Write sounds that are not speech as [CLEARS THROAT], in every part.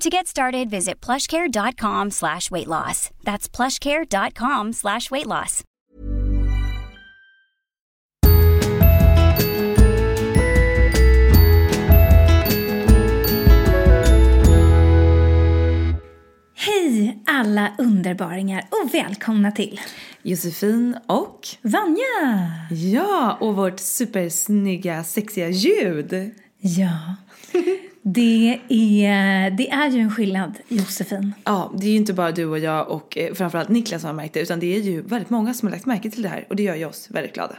To get started, visit plushcare.com slash weight loss. That's plushcare.com slash weight loss. Hej alla underbaringar och välkomna till Josefin och Vanja! Ja, och vårt supersnygga, sexiga ljud. Ja, det är, det är ju en skillnad, Josefin. Ja, det är ju inte bara du och jag och eh, framförallt Niklas som har märkt det, utan det är ju väldigt många som har lagt märke till det här och det gör ju oss väldigt glada.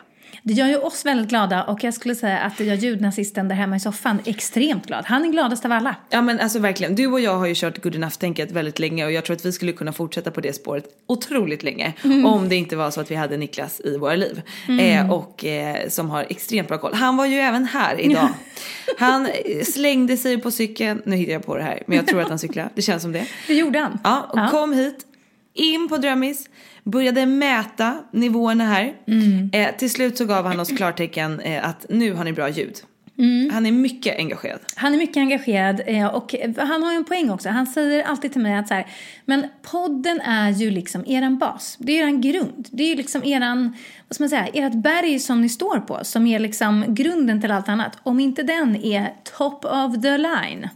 Det gör ju oss väldigt glada och jag skulle säga att det gör ljudnazisten där hemma i soffan extremt glad. Han är gladast av alla. Ja men alltså verkligen, du och jag har ju kört good enough-tänket väldigt länge och jag tror att vi skulle kunna fortsätta på det spåret otroligt länge Mm. om det inte var så att vi hade Niklas i våra liv eh, och eh, som har extremt bra koll. Han var ju även här idag. [LAUGHS] Han eh, slängde sig på cykeln, nu hittar jag på det här men jag tror att han cyklade, det känns som det. Det gjorde han. Ja, och kom hit, in på Drömmis, började mäta nivåerna här. Mm. Eh, till slut så gav han oss klartecken eh, att nu har ni bra ljud. Mm. Han är mycket engagerad. Han är mycket engagerad eh, och han har ju en poäng också. Han säger alltid till mig att så här, men podden är ju liksom eran bas. Det är eran grund. Det är ju liksom eran, vad ska man säga, ert berg som ni står på som är liksom grunden till allt annat. Om inte den är top of the line.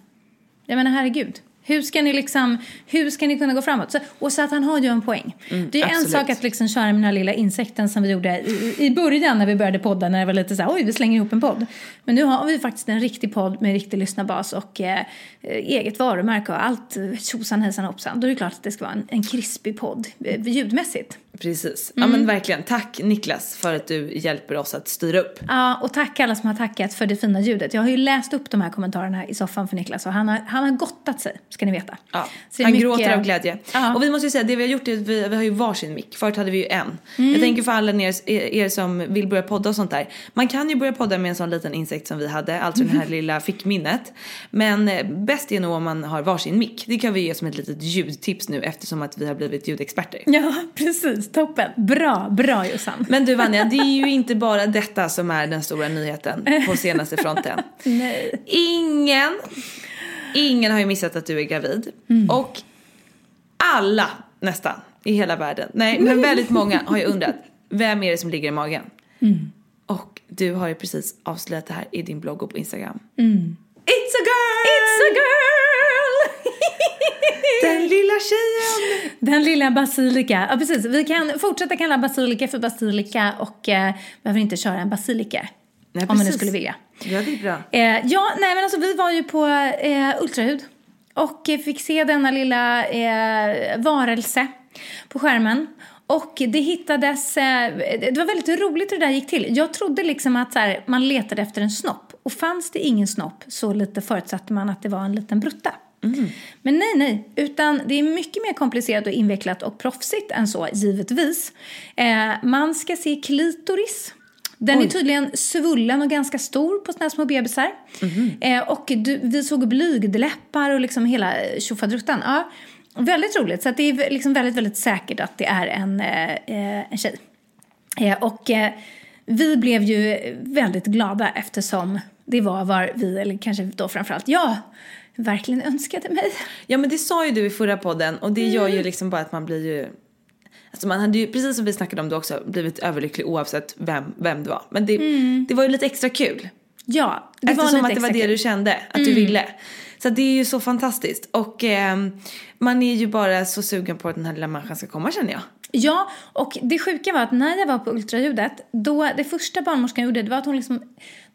Jag menar herregud. Hur ska ni liksom, hur ska ni kunna gå framåt? Så, och så att han har ju en poäng. det är en absolut. sak att liksom köra med den här lilla insekten som vi gjorde i, i början när vi började podda när det var lite så här, oj vi slänger ihop en podd. Men nu har vi faktiskt en riktig podd med riktig lyssnarbas och eh, eget varumärke och allt eh, tjosan hejsan hoppsan. Då är det klart att det ska vara en, en krispig podd eh, ljudmässigt. Precis. Ja Mm. men verkligen. Tack Niklas för att du hjälper oss att styra upp. Ja, och tack alla som har tackat för det fina ljudet. Jag har ju läst upp de här kommentarerna i soffan för Niklas och han har, han har gottat sig, ska ni veta. Ja, han mycket- gråter av glädje. Ja. Och vi måste ju säga, det vi har gjort är att vi, vi har ju varsin mick. Förut hade vi ju en. Mm. Jag tänker för alla er, er som vill börja podda och sånt där. Man kan ju börja podda med en sån liten insekt som vi hade, alltså det här Mm. lilla fickminnet. Men eh, bäst är nog om man har varsin mick. Det kan vi ge som ett litet ljudtips nu eftersom att vi har blivit ljudexperter. Ja, precis. Toppen. Bra, bra Jossan. Men du Vanja, det är ju inte bara detta som är den stora nyheten på senaste fronten. [LAUGHS] Nej. Ingen, ingen har ju missat att du är gravid. Och alla nästan i hela världen, nej men väldigt många har ju undrat, [LAUGHS] vem är det som ligger i magen? Och du har ju precis avslöjat det här i din blogg och på Instagram. It's a girl! It's a girl! Den lilla tjejen! Den lilla basilika. Ja, precis. Vi kan fortsätta kalla basilika för basilika och eh, behöver inte köra en basilika. Nej, om man nu skulle vilja. Ja, det är bra. Eh, ja, nej men alltså vi var ju på eh, ultraljud och fick se denna lilla eh, varelse på skärmen. Och det hittades, eh, det var väldigt roligt hur det där gick till. Jag trodde liksom att så här, man letade efter en snopp och fanns det ingen snopp så lite förutsatte man att det var en liten brutta. Men nej, nej, utan det är mycket mer komplicerat och invecklat och proffsigt än så, givetvis. Eh, man ska se klitoris. Den är tydligen svullen och ganska stor på såna små bebisar. Eh, och du, vi såg blygdläppar och liksom hela tjofaderittan. Ja. väldigt roligt. Så det är liksom väldigt, väldigt säkert att det är en, eh, eh en tjej. Eh, och eh, vi blev ju väldigt glada eftersom det var var vi, eller kanske då framförallt jag, verkligen önskade mig. Ja men det sa ju du i förra podden och det gör ju liksom bara att man blir ju Alltså man hade ju, precis som vi snackade om, du också blivit överlycklig oavsett vem, vem du var. Men det, det var ju lite extra kul. Ja, det Eftersom var lite att det var det kul. du kände, att du ville. Så det är ju så fantastiskt. Och ehm, man är ju bara så sugen på att den här lilla människan ska komma känner jag. Ja, och det sjuka var att när jag var på ultraljudet, då det första barnmorskan gjorde det var att hon liksom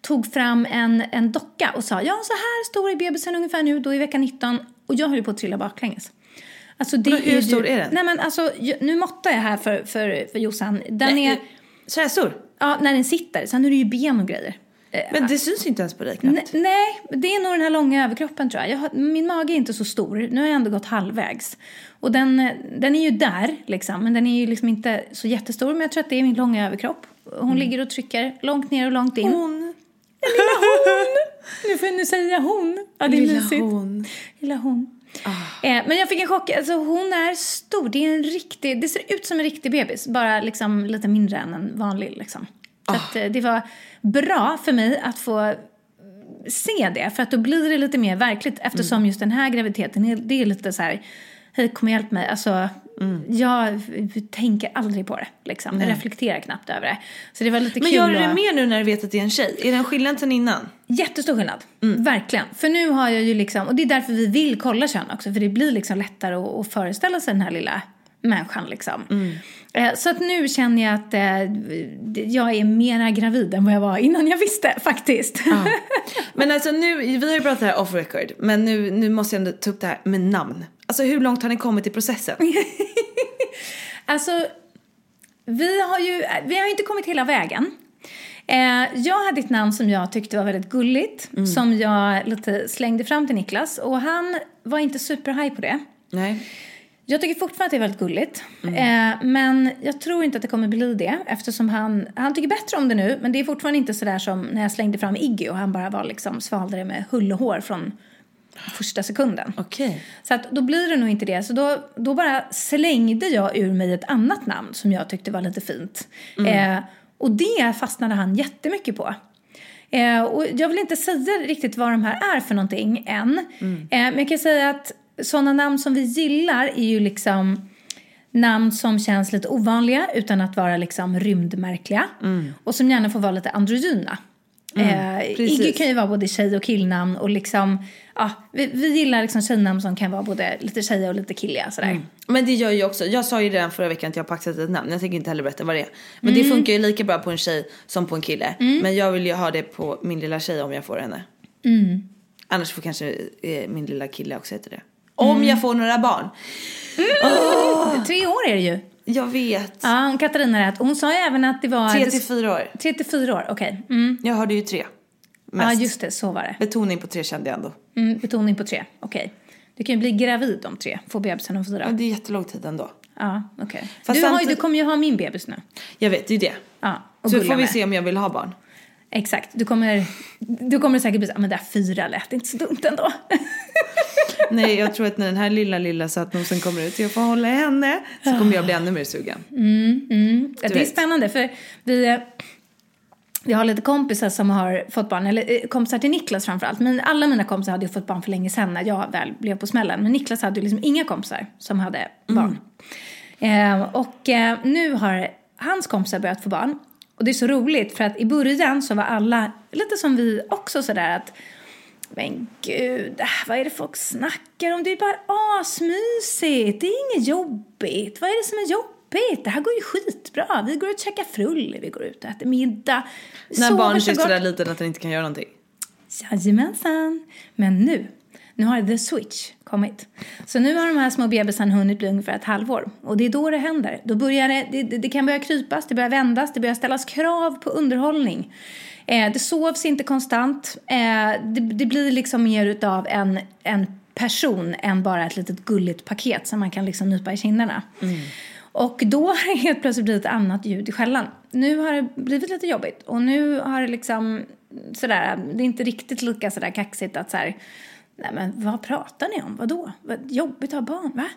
tog fram en, en docka och sa ja så här stor är bebisen ungefär nu, då i vecka 19 och jag höll på att trilla baklänges. Alltså det hur ju- stor är den? Nej men alltså, nu måttar jag här för, för, för Jossan. Den Nej, är, Så här stor? ja när den sitter, sen är det ju ben och grejer. Eh, Men det syns ju inte ens på dig knappt. Nej, nej, det är nog den här långa överkroppen tror jag. jag har, min mage är inte så stor. Nu har jag ändå gått halvvägs. Och den, eh, den är ju där liksom, men den är ju liksom inte så jättestor. Men jag tror att det är min långa överkropp. Hon ligger och trycker långt ner och långt in. Mm. Hon, Nu får jag nu säga hon. Ja, det är lilla mysigt. hon. Lilla hon. Ah. Eh, men jag fick en chock. Alltså hon är stor. Det, är en riktig, det ser ut som en riktig bebis. Bara liksom lite mindre än en vanlig. Liksom. Så att, eh, det var bra för mig att få se det. För att då blir det lite mer verkligt. Eftersom Mm. just den här graviditeten, det är lite så här... Hej, kom och hjälp mig. Alltså, Mm. jag tänker aldrig på det. Liksom. Jag reflekterar knappt över det. Så det var lite Men kul gör du det att- mer nu när du vet att det är en tjej? Är det en skillnad sen innan? Jättestor skillnad. Mm. Verkligen. För nu har jag ju liksom, och det är därför vi vill kolla kön också. För det blir liksom lättare att, att föreställa sig den här lilla människan liksom. Mm. Eh, Så att nu känner jag att eh, jag är mera gravid än vad jag var innan jag visste faktiskt. [LAUGHS] Men alltså nu, vi har ju pratat här off record, men nu, nu måste jag ändå ta upp det här med namn. Alltså hur långt har ni kommit i processen? [LAUGHS] Alltså, vi har ju vi har inte kommit hela vägen. Eh, jag hade ett namn som jag tyckte var väldigt gulligt. Mm. Som jag lite slängde fram till Niklas. Och han var inte superhaj på det. Nej. Jag tycker fortfarande att det är väldigt gulligt. Eh, men jag tror inte att det kommer bli det. Eftersom han, han tycker bättre om det nu. Men det är fortfarande inte sådär som när jag slängde fram Iggy och han bara var liksom svalde det med hull och hår från första sekunden. Okej. Så att då blir det nog inte det. Så då, då bara slängde jag ur mig ett annat namn som jag tyckte var lite fint. Eh, och det fastnade han jättemycket på. Eh, och jag vill inte säga riktigt vad de här är för någonting än. Eh, men jag kan säga att sådana namn som vi gillar är ju liksom namn som känns lite ovanliga utan att vara liksom rymdmärkliga. Och som gärna får vara lite androgyna. Eh, precis. Iggy kan ju vara både tjej och killnamn och liksom, ja, vi, vi gillar liksom tjejnamn som kan vara både lite tjejiga och lite killiga sådär. Men det gör ju också, jag sa ju redan förra veckan att jag har paxat ett namn, jag tänker inte heller berätta vad det är. Men det funkar ju lika bra på en tjej som på en kille. Men jag vill ju ha det på min lilla tjej om jag får henne. Annars får kanske eh, min lilla kille också heta det. Om jag får några barn. Tre år är det ju. Jag vet. Ja, och Katarina rätt. Och Hon sa ju även att det var... Tre till fyra år. Tre till fyra år, okej. Mm. Jag hörde ju tre. Ja, Mest. just det, så var det. Betoning på tre kände jag ändå. Mm, betoning på tre, okej. Du kan ju bli gravid om tre, få bebisen om fyra. Ja, det är jättelång tid ändå. Ja, okej. Fast Du, har ju- du kommer ju ha min bebis nu. Jag vet, det är ju det. Ja, och Så får vi med. se om jag vill ha barn. Exakt. Du kommer, du kommer säkert bli så, "Ah, men det där fyra lät inte så dumt ändå. [LAUGHS] Nej, jag tror att när den här lilla, lilla sötnosen kommer ut jag får hålla henne så kommer jag bli ännu mer sugen. Ja, det är spännande för vi, eh, vi har lite kompisar som har fått barn, eller eh, kompisar till Niklas framförallt. Men alla mina kompisar hade ju fått barn för länge sedan när jag väl blev på smällen. Men Niklas hade ju liksom inga kompisar som hade barn. Eh, och eh, nu har hans kompisar börjat få barn. Och det är så roligt för att i början så var alla lite som vi också sådär att men gud, äh, vad är det folk snackar om? Det är bara asmysigt. Det är inget jobbigt. Vad är det som är jobbigt? Det här går ju skitbra. Vi går ut och käkar frulle, vi går ut och äter middag. När barnet är sådär liten att den inte kan göra någonting. Jajamensan. Men nu, nu har the switch kommit. Så nu har de här små bebisarna hunnit bli ungefär ett halvår. Och det är då det händer. Då börjar det, det, det kan börja krypas, det börjar vändas, det börjar ställas krav på underhållning. Eh, det sovs inte konstant. Eh, det, det blir liksom mer utav en, en person än bara ett litet gulligt paket som man kan liksom nypa i kinderna. Och då har det helt plötsligt blivit ett annat ljud i skällan. Nu har det blivit lite jobbigt och nu har det liksom sådär, det är inte riktigt lika sådär kaxigt att så här, Nej men vad pratar ni om? Vadå? Vad jobbigt att ha barn, va?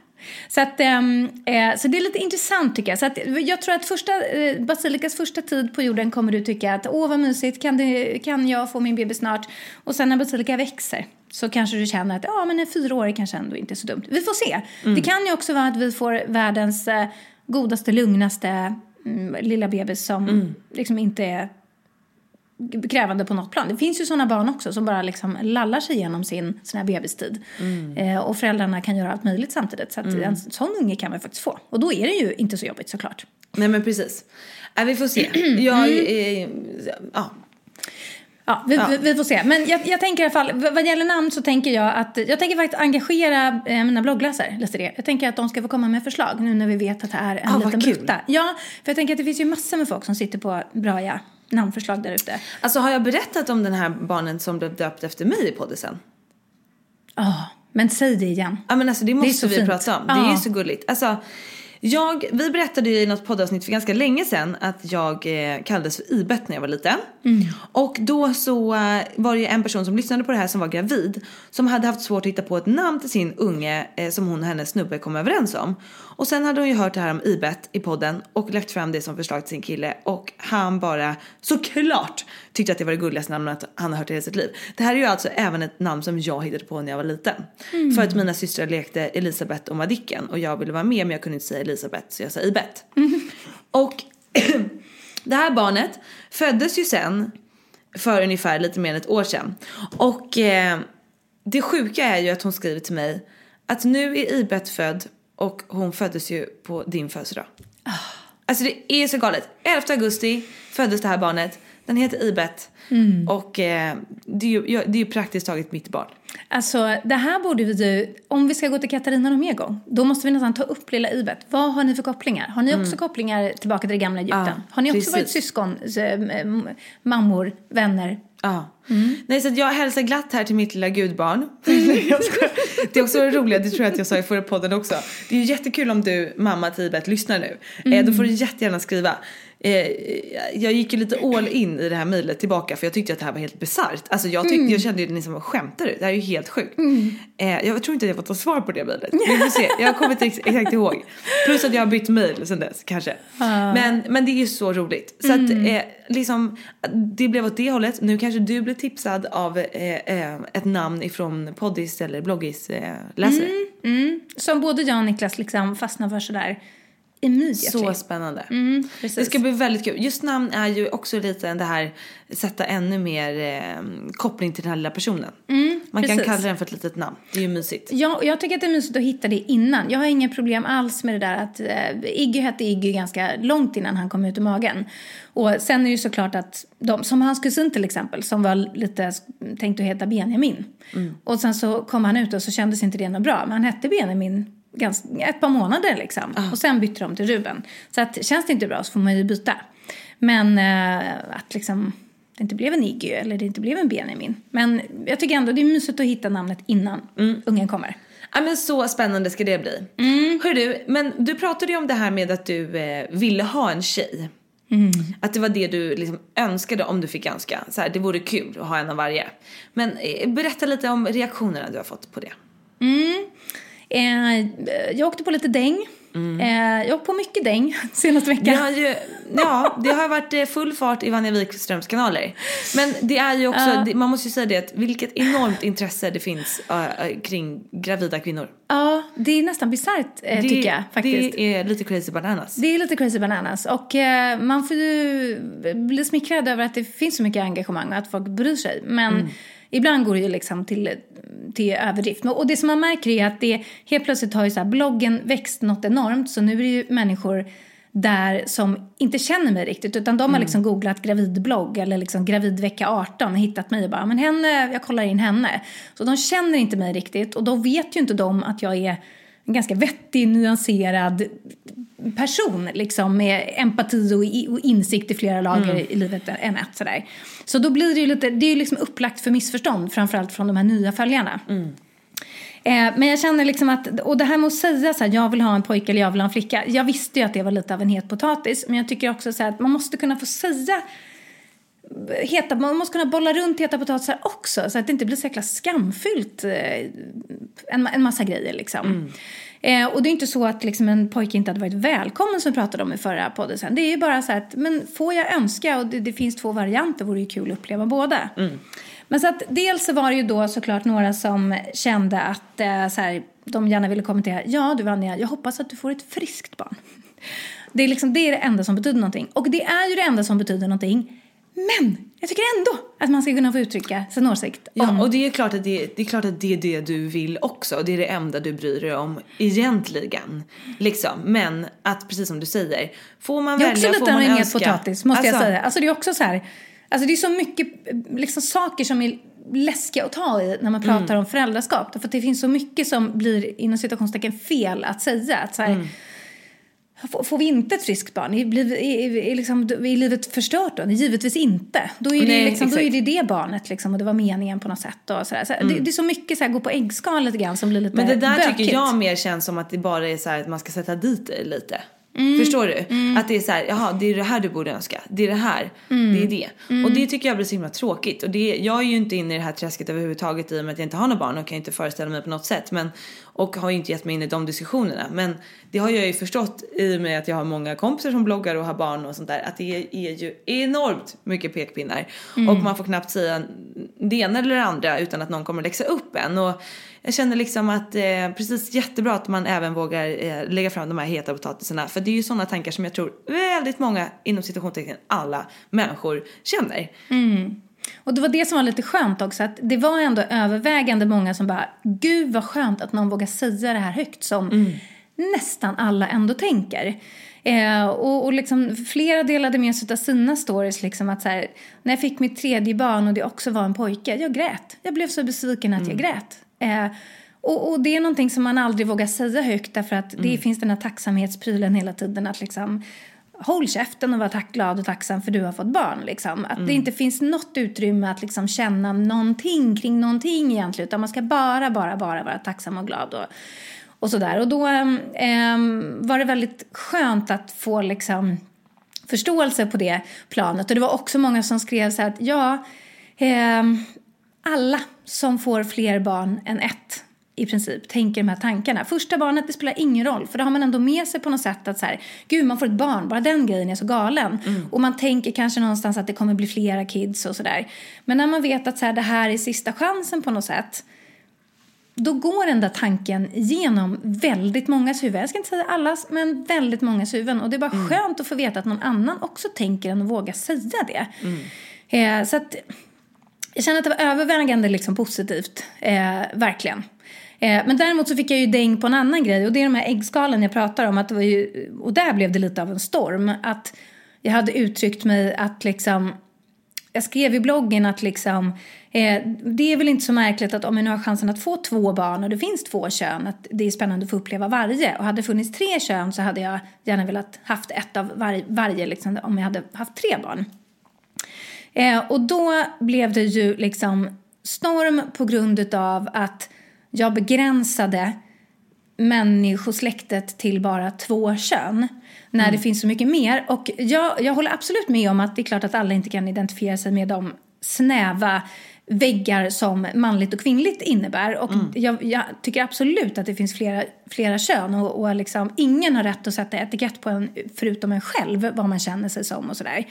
Så, att, ehm, eh, så det är lite intressant tycker jag. Så att, jag tror att första, eh, Basilikas första tid på jorden kommer du tycka att åh vad mysigt, kan, det, kan jag få min baby snart? Och sen när Basilika växer så kanske du känner att ja men en fyraårig kanske ändå inte är så dumt. Vi får se. Det kan ju också vara att vi får världens eh, godaste, lugnaste mm, lilla bebis som liksom inte är krävande på något plan. Det finns ju sådana barn också som bara liksom lallar sig igenom sin sån här bebistid. Eh, och föräldrarna kan göra allt möjligt samtidigt. Så att en sån unge kan man faktiskt få. Och då är det ju inte så jobbigt såklart. Nej men precis. Äh, vi får se. [CLEARS THROAT] Jag, eh, ja. Ja, vi, Ja. Vi, får se. Men jag, jag tänker i alla fall, vad gäller namn så tänker jag att jag tänker faktiskt engagera eh, mina bloggläsare, det. Jag tänker att de ska få komma med förslag nu när vi vet att det är en Ah, liten brutta. Ja, för jag tänker att det finns ju massor med folk som sitter på bra ja, namnförslag där ute. Alltså har jag berättat om den här barnen som blev döpt efter mig i poddisen? Ja, men säg det igen. Ja men alltså det är måste så vi fint. prata om. Det Ja. är så gulligt. Alltså, jag, vi berättade ju i något poddavsnitt för ganska länge sedan att jag eh, kallades för Ibet när jag var liten. Mm. Och då så eh, var det ju en person som lyssnade på det här som var gravid som hade haft svårt att hitta på ett namn till sin unge eh, som hon och hennes snubbe kom överens om. Och sen hade hon ju hört det här om Ibet i podden och lagt fram det som förslag till sin kille och han bara såklart tyckte att det var det gulligaste namnet han har hört i hela sitt liv. Det här är ju alltså även ett namn som jag hittade på när jag var liten. För att mina systrar lekte Elisabeth och Madicken och jag ville vara med men jag kunde inte säga Elisabeth så jag sa Ibet. Och [CLEARS THROAT] det här barnet föddes ju sen för ungefär lite mer än ett år sedan. Och eh, det sjuka är ju att hon skriver till mig att nu är Ibet född och hon föddes ju på din födelsedag. Alltså det är så galet. 11 augusti föddes det här barnet. Den heter Ibet. Och eh, det, är ju, det är ju praktiskt taget mitt barn. Alltså, det här borde vi ju, om vi ska gå till Katarina någon mer gång, då måste vi nästan ta upp lilla Ibet. Vad har ni för kopplingar? Har ni också kopplingar tillbaka till det gamla Egypten? Mm. Ja, har ni också precis. varit syskon, m- mammor, vänner? Ja. Nej så att jag hälsar glatt här till mitt lilla gudbarn. [LAUGHS] Mm. Det är också roligt, det tror jag att jag sa i förra podden också. Det är ju jättekul om du, mamma Tibet, lyssnar nu. Eh, då får du jättegärna skriva. Eh, jag gick ju lite all in i det här mejlet tillbaka för jag tyckte att det här var helt bisarrt. Alltså jag, tyckte, jag kände ju liksom, skämtar du? Det här är ju helt sjukt. Eh, jag tror inte att jag fått något svar på det mejlet. [LAUGHS] Vi får se, jag kommer inte ex- exakt ihåg. Plus att jag har bytt mejl sedan dess kanske. Men, men det är ju så roligt. Så att eh, liksom, det blev åt det hållet. Nu kanske du blir tipsad av ett namn ifrån poddis eller bloggis läsare. Mm. Som både jag och Niklas liksom fastnar för sådär immediately. Så spännande. Mm. Det ska bli väldigt kul. Just namn är ju också lite det här sätta ännu mer eh, koppling till den här lilla personen. Man kan precis. kalla den för ett litet namn. Det är ju mysigt. Ja, och jag tycker att det är mysigt att hitta det innan. Jag har inga problem alls med det där att eh, Iggy hette Iggy ganska långt innan han kom ut ur magen. Och sen är det ju såklart att de, som hans kusin till exempel, som var lite tänkt att heta Benjamin. Och sen så kom han ut och så kändes inte det något bra. Men han hette Benjamin ganska, ett par månader liksom. Och sen bytte de till Ruben. Så att känns det inte bra så får man ju byta. Men eh, att liksom det inte blev en Iggy eller det inte blev en Benjamin. Men jag tycker ändå det är mysigt att hitta namnet innan ungen kommer. Ja men så spännande ska det bli. Mm. Hör du, men du pratade ju om det här med att du eh, ville ha en tjej. Mm. Att det var det du liksom önskade om du fick önska. Så här, det vore kul att ha en av varje. Men eh, berätta lite om reaktionerna du har fått på det. Eh, jag åkte på lite däng. Eh, jag åkte på mycket däng [LAUGHS] senaste veckan. Det har ju, ja, det har varit eh, full fart i Vanja Wikströms kanaler. Men det är ju också, det, man måste ju säga det att vilket enormt intresse det finns äh, kring gravida kvinnor. Ja, det är nästan bisarrt det, tycker jag faktiskt. Det är lite crazy bananas. Det är lite crazy bananas och man får ju bli smickrad över att det finns så mycket engagemang och att folk bryr sig. Men ibland går det ju liksom till, till överdrift. Och det som man märker är att det helt plötsligt har ju så här, bloggen växt något enormt så nu är det ju människor där som inte känner mig riktigt utan de har liksom googlat gravidblogg eller liksom gravidvecka 18 och hittat mig och bara men henne, jag kollar in henne. Så de känner inte mig riktigt och då vet ju inte de att jag är en ganska vettig, nyanserad person liksom med empati och, och insikt i flera lager i livet än ett sådär. Så då blir det ju lite, det är ju liksom upplagt för missförstånd framförallt från de här nya följarna. Eh, men jag känner liksom att, och det här med att säga så här, jag vill ha en pojke eller jag vill ha en flicka. Jag visste ju att det var lite av en het potatis. Men jag tycker också så här att man måste kunna få säga heta, man måste kunna bolla runt heta potatisar också så att det inte blir så jäkla skamfyllt. Eh, en, en massa grejer liksom. Eh, och det är inte så att liksom, en pojke inte hade varit välkommen som vi pratade om i förra podden sen. Det är ju bara så att, men får jag önska och det, det finns två varianter vore ju kul att uppleva båda. Men så att dels så var det ju då såklart några som kände att eh, så här, de gärna ville kommentera. Ja du Anja, jag hoppas att du får ett friskt barn. Det är, liksom, det är det enda som betyder någonting. Och det är ju det enda som betyder någonting. Men jag tycker ändå att man ska kunna få uttrycka sin åsikt. Ja, om- och det är, klart att det, det är klart att det är det du vill också. Det är det enda du bryr dig om egentligen. Liksom. Men att precis som du säger, får man Det är välja, också får lite av man en het önska. potatis, måste jag Alltså, säga. Alltså det är också så här, alltså det är så mycket liksom, saker som är läskiga att ta i när man pratar Mm. om föräldraskap. För att det finns så mycket som blir inom citationstecken fel att säga. Att så här, Mm. Får, vi inte ett friskt barn? Är, blir, är, är, liksom, är livet förstört då? Givetvis inte. Då är det, Nej, liksom, då är det det barnet liksom, och det var meningen på något sätt. Och så där. Så här, det, det är så mycket så här, gå på äggskal lite grann som blir lite Mm. Men det där bökigt. tycker jag mer känns som att det bara är så här att man ska sätta dit det lite. Mm. Förstår du? Att det är så här, jaha det är det här du borde önska. Det är det här. Mm. Det är det. Och det tycker jag blir så himla tråkigt. Och det, jag är ju inte inne i det här träsket överhuvudtaget i och med att jag inte har några barn och kan inte föreställa mig på något sätt. Men, och har inte gett mig in i de diskussionerna. Men det har jag ju förstått i och med att jag har många kompisar som bloggar och har barn och sånt där. Att det är ju enormt mycket pekpinnar. Mm. Och man får knappt säga det ena eller det andra utan att någon kommer läxa upp en. Och jag känner liksom att eh, precis jättebra att man även vågar eh, lägga fram de här heta potatisarna. För det är ju sådana tankar som jag tror väldigt många, inom citationstecken alla människor känner. Och det var det som var lite skönt också, att det var ändå övervägande många som bara, gud vad skönt att någon vågar säga det här högt som nästan alla ändå tänker. Eh, och, och liksom, flera delade med sig av sina stories, liksom att så här, när jag fick mitt tredje barn och det också var en pojke, jag grät. Jag blev så besviken att jag grät. Eh, och, och det är någonting som man aldrig vågar säga högt därför att det finns den här tacksamhetsprylen hela tiden att liksom håll käften och var tack, glad och tacksam för du har fått barn. Liksom. Att det inte finns något utrymme att liksom känna någonting kring någonting egentligen. Utan man ska bara, bara, bara vara tacksam och glad. Och, och sådär. Och då ehm, var det väldigt skönt att få liksom förståelse på det planet. Och det var också många som skrev så här att ja, ehm, alla som får fler barn än ett i princip tänker de här tankarna. Första barnet det spelar ingen roll för då har man ändå med sig på något sätt att så här, gud man får ett barn, bara den grejen är så galen. Och man tänker kanske någonstans att det kommer bli flera kids och sådär. Men när man vet att så här, det här är sista chansen på något sätt då går den där tanken genom väldigt mångas huvuden. Jag ska inte säga allas, men väldigt mångas huvuden. Och det är bara skönt att få veta att någon annan också tänker den och vågar säga det. Eh, så att jag känner att det var övervägande liksom positivt, eh, verkligen. Eh, men däremot så fick jag ju däng på en annan grej och det är de här äggskalen jag pratar om. Att det var ju, och där blev det lite av en storm. Att jag hade uttryckt mig att liksom jag skrev i bloggen att liksom, eh, det är väl inte så märkligt att om jag nu har chansen att få två barn och det finns två kön, att det är spännande att få uppleva varje. Och hade det funnits tre kön så hade jag gärna velat haft ett av var, varje liksom, om jag hade haft tre barn. Eh, och då blev det ju liksom storm på grund av att jag begränsade människosläktet till bara två kön. När det finns så mycket mer. Och jag, jag håller absolut med om att det är klart att alla inte kan identifiera sig med de snäva väggar som manligt och kvinnligt innebär. Och jag, jag tycker absolut att det finns flera, flera kön och, och liksom, ingen har rätt att sätta etikett på en förutom en själv vad man känner sig som och sådär.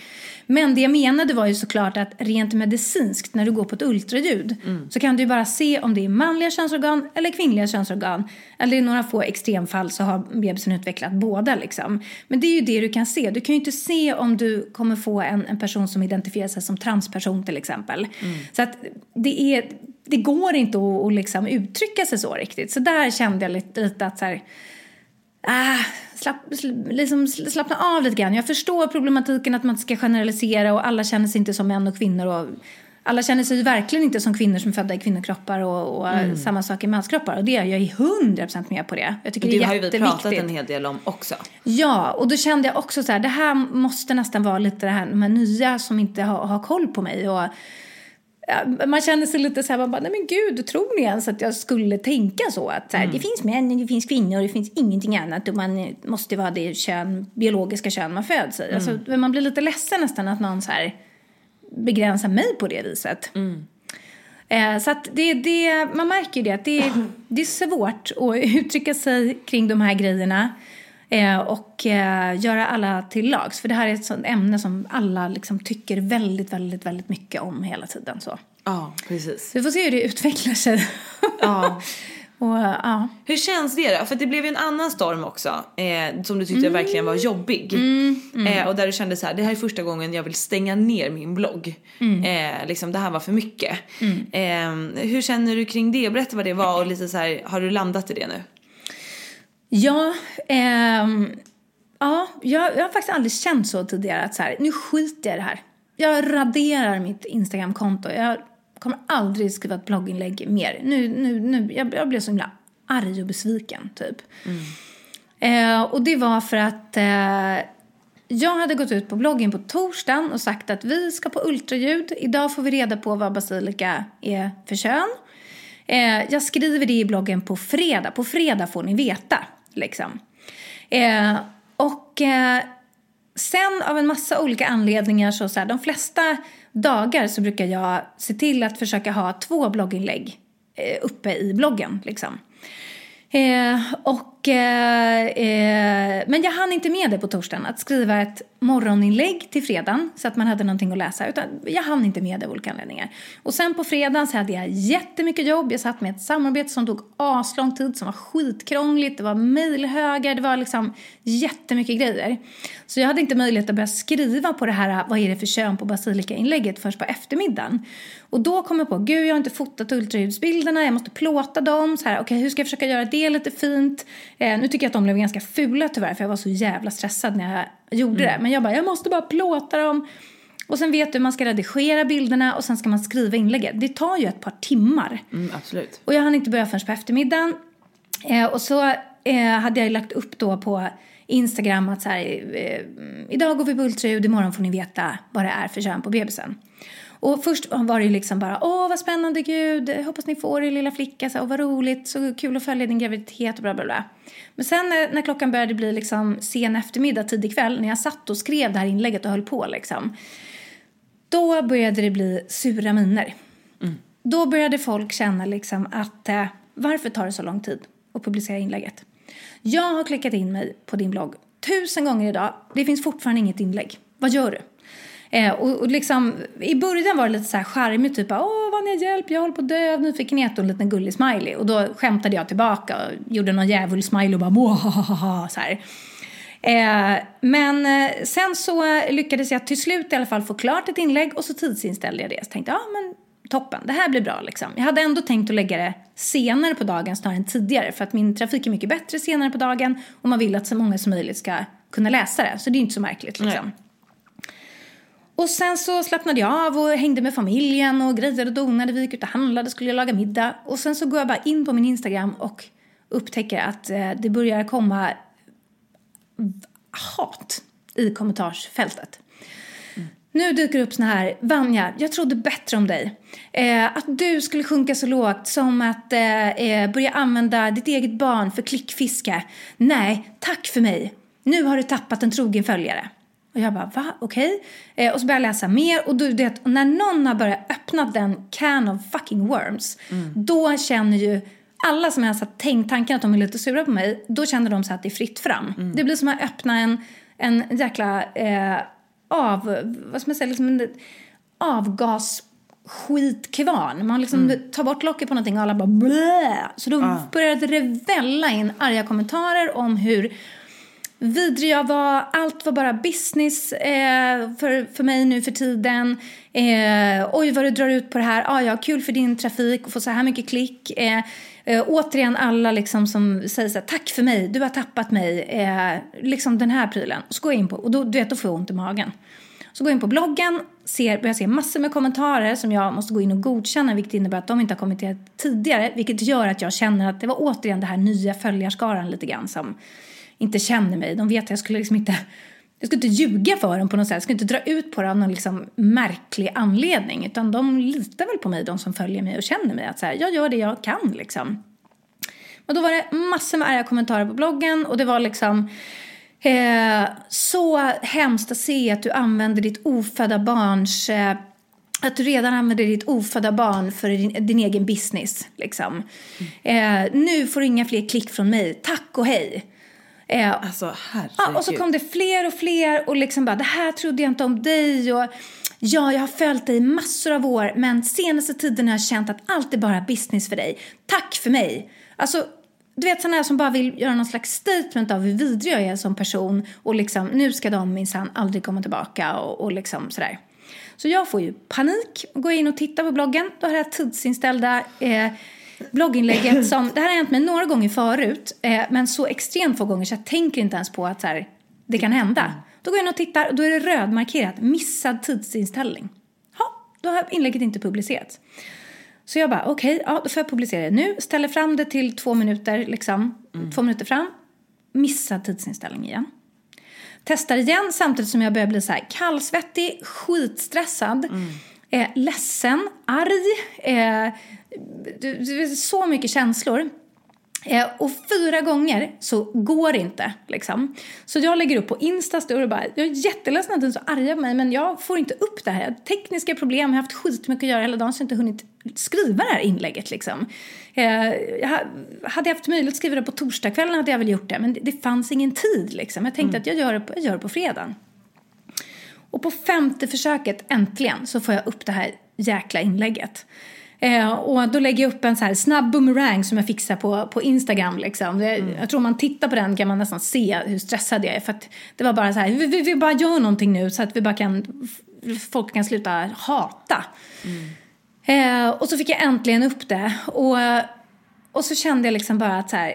Men det jag menade var ju såklart att rent medicinskt när du går på ett ultraljud så kan du ju bara se om det är manliga könsorgan eller kvinnliga könsorgan. Eller i några få extremfall så har bebisen utvecklat båda liksom. Men det är ju det du kan se. Du kan ju inte se om du kommer få en, en person som identifierar sig som transperson till exempel. Så att det är det går inte att, att liksom uttrycka sig så riktigt. Så där kände jag lite, lite att så här, ah, slapp, sl- liksom sl- slappna av lite grann. Jag förstår problematiken att man inte ska generalisera och alla känner sig inte som män och kvinnor. Och alla känner sig verkligen inte som kvinnor som är födda i kvinnokroppar och, och samma sak i manskroppar. Och det är jag är 100% med på det. Jag tycker det Det är har ju vi jätteviktigt. pratat en hel del om också. Ja, och då kände jag också så här, det här måste nästan vara lite det här, de här nya som inte har, har koll på mig. Och, man känner sig lite så här, man bara, nej men gud, tror ni ens att jag skulle tänka så? Att så här, det finns män, det finns kvinnor, det finns ingenting annat och man måste vara det kön, biologiska kön man föds i. Alltså, man blir lite ledsen nästan att någon så här begränsa mig på det viset. Eh, så att det, det, man märker ju det att det, det är svårt att uttrycka sig kring de här grejerna eh, och eh, göra alla till lags. För det här är ett sånt ämne som alla liksom tycker väldigt, väldigt, väldigt mycket om hela tiden. Så. Ja, precis. Vi får se hur det utvecklar sig. Ja. [LAUGHS] och, ja. Hur känns det då? För det blev ju en annan storm också eh, som du tyckte verkligen var jobbig. Eh, och där du kände så här, det här är första gången jag vill stänga ner min blogg. Eh, liksom det här var för mycket. Eh, hur känner du kring det? Berätta vad det var och lite så här, har du landat i det nu? Ja, ehm, ja jag, jag har faktiskt aldrig känt så tidigare att så här, nu skiter jag i det här. Jag raderar mitt Instagramkonto. Jag kommer aldrig skriva ett blogginlägg mer. Nu, nu, nu, jag, jag blev så himla arg och besviken, typ. Eh, och det var för att eh, jag hade gått ut på bloggen på torsdagen och sagt att vi ska på ultraljud. Idag får vi reda på vad basilika är för kön. Eh, jag skriver det i bloggen på fredag. På fredag får ni veta, liksom. Eh, och eh, sen av en massa olika anledningar så, så här, de flesta dagar så brukar jag se till att försöka ha två blogginlägg eh, uppe i bloggen, liksom. Eh, och, eh, eh, men jag hann inte med det på torsdagen, att skriva ett morgoninlägg till fredagen så att man hade någonting att läsa. Utan jag hann inte med det av olika anledningar. Och sen på fredagen så hade jag jättemycket jobb. Jag satt med ett samarbete som tog aslång tid, som var skitkrångligt. Det var mejlhögar, det var liksom jättemycket grejer. Så jag hade inte möjlighet att börja skriva på det här, vad är det för kön på basilika-inlägget först på eftermiddagen. Och då kom jag på, gud jag har inte fotat ultraljudsbilderna, jag måste plåta dem. Så här, okej okay, hur ska jag försöka göra det lite fint? Eh, nu tycker jag att de blev ganska fula tyvärr, för jag var så jävla stressad när jag gjorde det. Men jag bara, jag måste bara plåta dem. Och sen vet du, man ska redigera bilderna och sen ska man skriva inlägget. Det tar ju ett par timmar. Mm, absolut. Och jag hann inte börja förrän på eftermiddagen. Eh, och så eh, hade jag lagt upp då på Instagram att så här, eh, idag går vi på ultraljud, imorgon får ni veta vad det är för kön på bebisen. Och först var det liksom bara, åh vad spännande gud, hoppas ni får er lilla flicka, så, åh vad roligt, så kul att följa din graviditet och bla bla bla. Men sen när, klockan började bli liksom sen eftermiddag, tidig kväll, när jag satt och skrev det här inlägget och höll på liksom. Då började det bli sura miner. Då började folk känna liksom att eh, varför tar det så lång tid att publicera inlägget? Jag har klickat in mig på din blogg tusen gånger idag. Det finns fortfarande inget inlägg. Vad gör du? Eh, och, och liksom, I början var det lite så här charmigt, typ åh vad ni hjälp, jag håller på att dö av nyfikenhet och en liten gullig smiley. Och då skämtade jag tillbaka och gjorde någon djävulsmiley och bara Mwahaha! [LAUGHS] så här. Eh, men eh, sen så lyckades jag till slut i alla fall få klart ett inlägg och så tidsinställde jag det. Så tänkte jag, ah, men toppen, det här blir bra liksom. Jag hade ändå tänkt att lägga det senare på dagen snarare än tidigare för att min trafik är mycket bättre senare på dagen och man vill att så många som möjligt ska kunna läsa det. Så det är inte så märkligt liksom. Nej. Och sen så slappnade jag av och hängde med familjen och grejade och donade. Vi gick ut och handlade, skulle jag laga middag. Och sen så går jag bara in på min Instagram och upptäcker att eh, det börjar komma hat i kommentarsfältet. Nu dyker det upp såna här, Vanja, jag trodde bättre om dig. Eh, att du skulle sjunka så lågt som att eh, eh börja använda ditt eget barn för klickfiske. Nej, tack för mig. Nu har du tappat en trogen följare. Och jag bara, va? Okej? Eh, och så börjar jag läsa mer och du vet, när någon har börjat öppna den can of fucking worms, då känner ju alla som jag har tänkt tanken att de är lite sura på mig, då känner de så att det är fritt fram. Det blir som att öppna en, en jäkla eh, av, vad ska man säga, liksom en avgasskitkvarn. Man liksom tar bort locket på någonting och alla bara blä. Så då började det välla in arga kommentarer om hur vidrig jag var. Allt var bara business eh, för, för mig nu för tiden. Eh, oj, vad du drar ut på det här. Ah, ja, kul för din trafik och få så här mycket klick. Eh, eh, återigen alla liksom som säger så här, tack för mig, du har tappat mig. Eh, liksom den här prylen. Så går jag in på, och då, du vet, då får jag ont i magen. Så går jag in på bloggen, ser, börjar se massor med kommentarer som jag måste gå in och godkänna vilket innebär att de inte har kommenterat tidigare. Vilket gör att jag känner att det var återigen det här nya följarskaran lite grann som inte känner mig. De vet att jag skulle liksom inte... Jag skulle inte ljuga för dem på något sätt. Jag skulle inte dra ut på det av någon liksom märklig anledning. Utan de litar väl på mig, de som följer mig och känner mig. Att så här, jag gör det jag kan liksom. Och då var det massor med arga kommentarer på bloggen och det var liksom eh, så hemskt att se att du använder ditt ofödda barns eh, att du redan använder ditt ofödda barn för din, din egen business. Liksom. Eh, nu får du inga fler klick från mig. Tack och hej. Eh, Alltså herregud. Ja, och så kom det fler och fler och liksom bara, det här trodde jag inte om dig och ja, jag har följt dig massor av år men senaste tiden har jag känt att allt är bara business för dig. Tack för mig. Alltså, du vet sådana här som bara vill göra någon slags statement av hur vidrig jag är som person och liksom, nu ska de minsann aldrig komma tillbaka och, och liksom sådär. Så jag får ju panik och går in och tittar på bloggen. Då har jag tidsinställda eh, blogginlägget som, det här har hänt mig några gånger förut, eh, men så extremt få gånger så jag tänker inte ens på att så här, det kan hända. Då går jag in och tittar och då är det rödmarkerat, missad tidsinställning. Ja, då har inlägget inte publicerats. Så jag bara, okej, okay, ja, då får jag publicera det nu. Ställer fram det till två minuter, liksom. Två minuter fram. Missad tidsinställning igen. Testar igen samtidigt som jag börjar bli så här kallsvettig, skitstressad, mm. Eh, ledsen, arg. Eh, så mycket känslor. Eh, och fyra gånger så går det inte. Liksom. Så jag lägger upp på Insta och bara, jag är jätteledsen att du är så arga på mig men jag får inte upp det här. Tekniska problem, jag har haft skitmycket att göra hela dagen så jag inte hunnit skriva det här inlägget. Liksom. Eh, jag hade jag haft möjlighet att skriva det på torsdagskvällen hade jag väl gjort det men det, det fanns ingen tid. Liksom. Jag tänkte mm. att jag gör, det på, jag gör det på fredagen. Och på femte försöket äntligen så får jag upp det här jäkla inlägget. Eh, och då lägger jag upp en så här snabb boomerang som jag fixar på, på Instagram. Liksom. Det, mm. Jag tror om man tittar på den kan man nästan se hur stressad jag är. För det var bara så här, vi, vi, vi bara gör någonting nu så att vi bara kan, folk kan sluta hata. Mm. Eh, och så fick jag äntligen upp det. Och, och så kände jag liksom bara att så här,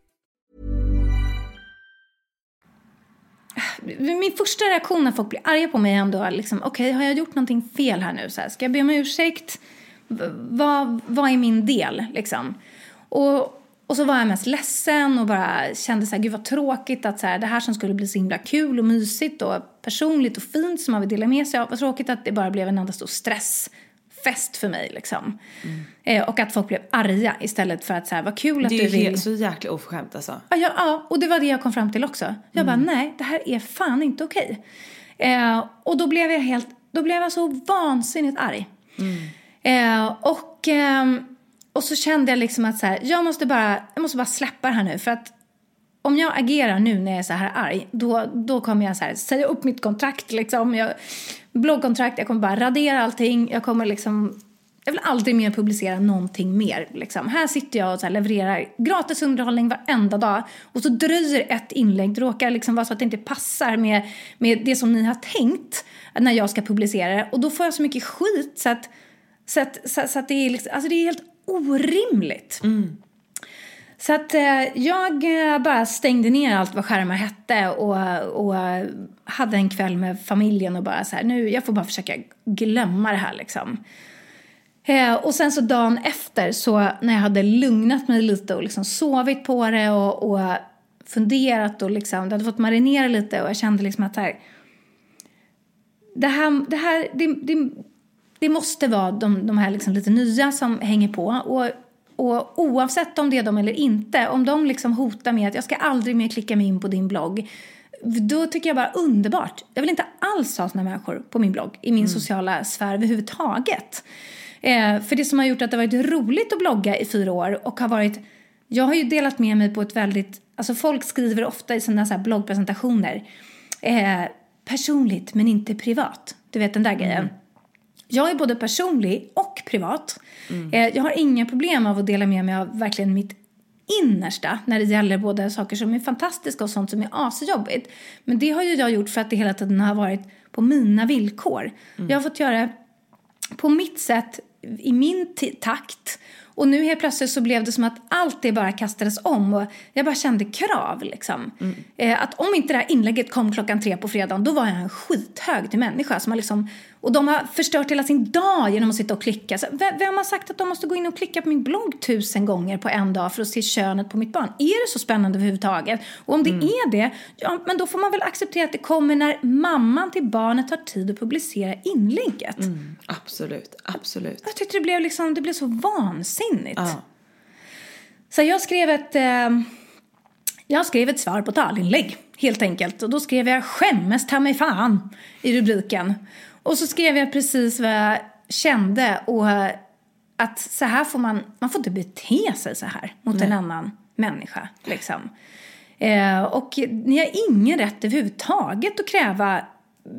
Min första reaktion när folk blir arga på mig är ändå liksom, okej, okay, har jag gjort någonting fel här nu? Så här, ska jag be om ursäkt? V- vad, vad är min del liksom? Och, och så var jag mest ledsen och bara kände så här, gud vad tråkigt att så här, det här som skulle bli så himla kul och mysigt och personligt och fint som man vill dela med sig av, vad tråkigt att det bara blev en enda stor stress stressfest för mig liksom. Eh, och att folk blev arga istället för att så här, vad kul att Det du är ju vill... helt, så jäkla oförskämt alltså. Ja, ja, ja, och det var det jag kom fram till också. Jag bara, nej, det här är fan inte okej. Eh, och då blev jag helt, då blev jag så vansinnigt arg. Eh, och, ehm, och så kände jag liksom att så här, jag, måste bara, jag måste bara släppa det här nu. För att om jag agerar nu när jag är så här arg, då, då kommer jag så här, säga upp mitt kontrakt. Liksom. Jag, bloggkontrakt, jag kommer bara radera allting. Jag kommer liksom... Jag vill aldrig mer publicera någonting mer. Liksom. Här sitter jag och så här levererar gratis underhållning varenda dag. Och så dröjer ett inlägg. Det råkar liksom vara så att det inte passar med, med det som ni har tänkt när jag ska publicera det. Och då får jag så mycket skit så att, så att, så, så att det, är liksom, alltså det är helt orimligt. Mm. Så att eh, jag eh, bara stängde ner allt vad skärmar hette och, och hade en kväll med familjen och bara så här, nu, jag får bara försöka glömma det här liksom. Eh, och sen så dagen efter så när jag hade lugnat mig lite och liksom sovit på det och, och funderat och liksom, det hade fått marinera lite och jag kände liksom att här, det här, det här, det, det, det måste vara de, de här liksom lite nya som hänger på och och oavsett om det är de eller inte, om de liksom hotar med att jag ska aldrig mer klicka mig in på din blogg, då tycker jag bara underbart. Jag vill inte alls ha såna människor på min blogg, i min sociala sfär överhuvudtaget. Eh, för det som har gjort att det har varit roligt att blogga i fyra år och har varit, jag har ju delat med mig på ett väldigt, alltså folk skriver ofta i sina så bloggpresentationer, eh, personligt men inte privat. Du vet den där grejen. Jag är både personlig och privat. Eh, Jag har inga problem av att dela med mig av verkligen mitt innersta när det gäller både saker som är fantastiska och sånt som är asjobbigt. Men det har ju jag gjort för att det hela tiden har varit på mina villkor. Jag har fått göra på mitt sätt, i min takt. Och nu helt plötsligt så blev det som att allt det bara kastades om och jag bara kände krav liksom. Eh, att om inte det här inlägget kom klockan tre på fredagen då var jag en skithög till människa som har liksom, och de har förstört hela sin dag genom att sitta och klicka. Så, vem, har sagt att de måste gå in och klicka på min blogg tusen gånger på en dag för att se könet på mitt barn? Är det så spännande överhuvudtaget? Och om det är det, ja men då får man väl acceptera att det kommer när mamman till barnet har tid att publicera inlägget. Absolut, absolut. Jag tyckte det blev, liksom, det blev så vansinnigt. Ja. Så jag skrev ett, eh, jag skrev ett svar på talinlägg helt enkelt. Och då skrev jag skämmes ta mig fan i rubriken. Och så skrev jag precis vad jag kände och att så här får man, man får inte bete sig så här mot en annan människa liksom. Eh, och ni har ingen rätt överhuvudtaget att kräva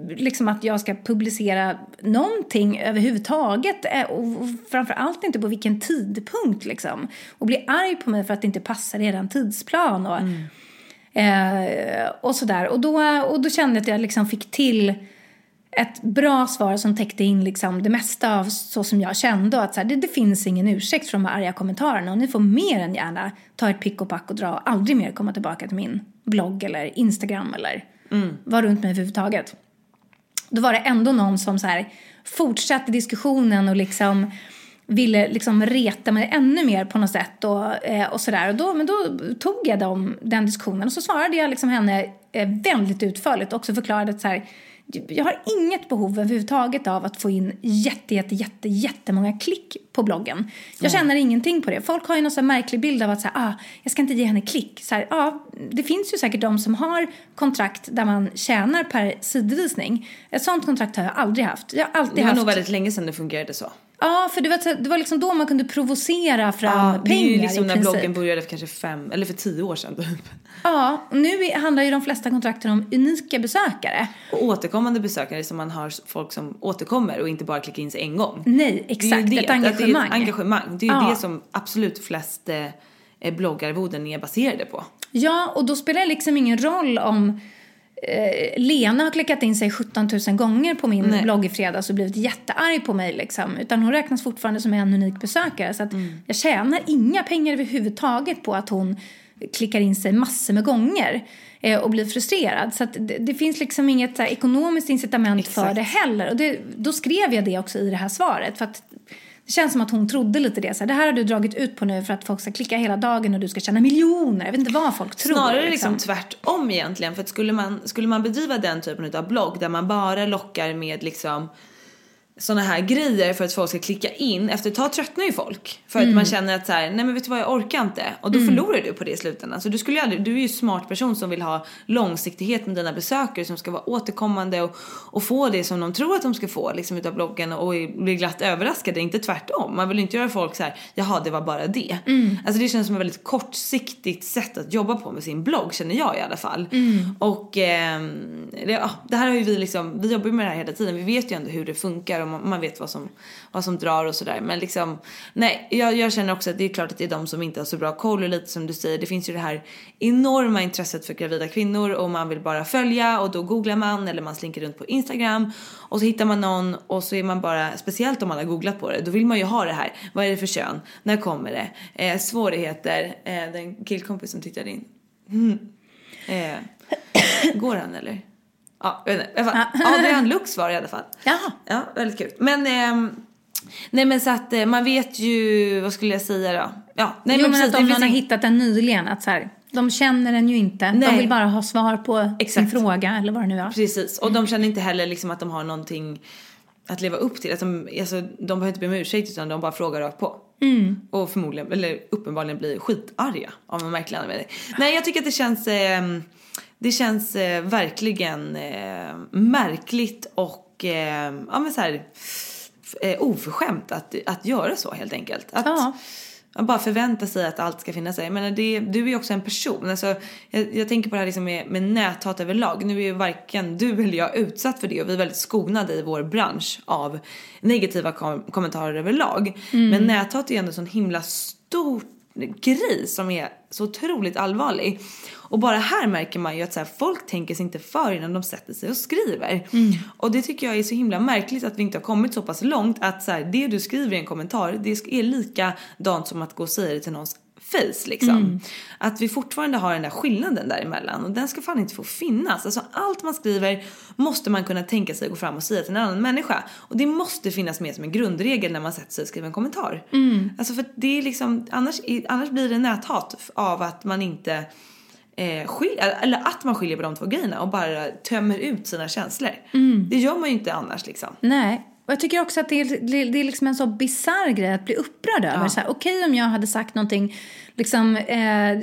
liksom att jag ska publicera någonting överhuvudtaget eh, och och framför allt inte på vilken tidpunkt liksom. Och bli arg på mig för att det inte passar i eran tidsplan och, eh, och sådär. Och då, och då kände jag att jag liksom fick till ett bra svar som täckte in liksom det mesta av så som jag kände och att så här, det, det finns ingen ursäkt för de här arga kommentarerna och ni får mer än gärna ta ett pick och pack och dra och aldrig mer komma tillbaka till min blogg eller Instagram eller vara runt mig överhuvudtaget. Då var det ändå någon som så här fortsatte diskussionen och liksom ville liksom reta mig ännu mer på något sätt och, eh, och sådär. Och då, men då tog jag dem, den diskussionen och så svarade jag liksom henne eh, väldigt utförligt och också förklarade att så här, jag har inget behov överhuvudtaget av att få in jätte, jätte, jätte, jättemånga klick på bloggen. Jag känner ingenting på det. Folk har ju någon så märklig bild av att så här, ah, jag ska inte ge henne klick. Så här, ah, det finns ju säkert de som har kontrakt där man tjänar per sidvisning. Ett sånt kontrakt har jag aldrig haft. Jag har alltid Det var haft... nog väldigt länge sedan det fungerade så. Ja, för det var, det var liksom då man kunde provocera fram Ja, det pengar är ju liksom när princip. bloggen började för kanske fem, eller för tio år sedan typ. Ja, nu handlar ju de flesta kontrakten om unika besökare. Och återkommande besökare som man har folk som återkommer och inte bara klickar in sig en gång. Nej, Det är ju exakt. det, Ett att engagemang. Det är ett engagemang. Det är ju Ja. det som absolut flest eh, eh, bloggarvoden är baserade på. Ja, och då spelar det liksom ingen roll om Lena har klickat in sig 17 000 gånger på min Nej. blogg i fredags och blivit jättearg på mig. Liksom. Utan hon räknas fortfarande som en unik besökare. Så att jag tjänar inga pengar överhuvudtaget på att hon klickar in sig massor med gånger eh, och blir frustrerad. Så det, det finns liksom inget här, ekonomiskt incitament för Exakt. det heller. Och det, då skrev jag det också i det här svaret. För att känns som att hon trodde lite det. Så här, det här har du dragit ut på nu för att folk ska klicka hela dagen och du ska tjäna miljoner. Jag vet inte vad folk tror. Snarare liksom tvärtom egentligen. För att skulle man, skulle man bedriva den typen av blogg där man bara lockar med liksom såna här grejer för att folk ska klicka in. Efter ett tag tröttnar ju folk. För att Mm. man känner att så här, nej men vet du vad jag orkar inte. Och då förlorar du på det i slutändan. Så du skulle ju aldrig, du är ju en smart person som vill ha långsiktighet med dina besökare som ska vara återkommande och, och få det som de tror att de ska få liksom utav bloggen och bli glatt överraskade, inte tvärtom. Man vill inte göra folk så här, jaha det var bara det. Alltså det känns som ett väldigt kortsiktigt sätt att jobba på med sin blogg känner jag i alla fall. Och ehm, det, ja, det här har ju vi liksom, vi jobbar ju med det här hela tiden. Vi vet ju ändå hur det funkar och man, man vet vad som, vad som drar och sådär. Men liksom, nej, jag, jag känner också att det är klart att det är de som inte har så bra koll och lite som du säger, det finns ju det här enorma intresset för gravida kvinnor och man vill bara följa och då googlar man eller man slinker runt på Instagram och så hittar man någon och så är man bara, speciellt om man har googlat på det, då vill man ju ha det här. Vad är det för kön? När kommer det? Eh, svårigheter? Eh, den killkompis som tittade in. Mm. Eh, går han eller? Ja, jag vet inte. Adrian Lux var det i alla fall. Jaha. Ja, väldigt kul. Men, ehm, nej men så att eh, man vet ju, vad skulle jag säga då? Ja, nej jo, men precis, att det om någon har hittat den nyligen, att så här, de känner den ju inte. Nej. De vill bara ha svar på sin Exakt. fråga eller vad det nu är. Precis, och de känner inte heller liksom att de har någonting att leva upp till. Att de, alltså, de behöver inte be om ursäkt utan de bara frågar rakt på. Och förmodligen, eller uppenbarligen blir skitarga av en märklig anledning. Nej jag tycker att det känns, eh, det känns eh, verkligen eh, märkligt och eh, ja men så här, eh, oförskämt att, att göra så helt enkelt. Att, Ja. man bara förväntar sig att allt ska finnas där. Jag menar, det, du är ju också en person. Alltså, jag, jag tänker på det här liksom med, med näthat överlag. Nu är ju varken du eller jag utsatt för det och vi är väldigt skonade i vår bransch av negativa kom- kommentarer överlag. Men näthat är ju ändå en sån himla stor grej som är så otroligt allvarlig. Och bara här märker man ju att så här, folk tänker sig inte för innan de sätter sig och skriver. Och det tycker jag är så himla märkligt att vi inte har kommit så pass långt att så här, det du skriver i en kommentar det är likadant som att gå och säga det till någons face liksom. Att vi fortfarande har den där skillnaden däremellan och den ska fan inte få finnas. Alltså allt man skriver måste man kunna tänka sig att gå fram och säga till en annan människa. Och det måste finnas med som en grundregel när man sätter sig och skriver en kommentar. Alltså för det är liksom, annars, annars blir det näthat av att man inte eh, skil, eller att man skiljer på de två grejerna och bara tömmer ut sina känslor. Det gör man ju inte annars liksom. Nej. Och jag tycker också att det är, det är liksom en så bisarr grej att bli upprörd över. Här, Okej om jag hade sagt någonting, liksom eh,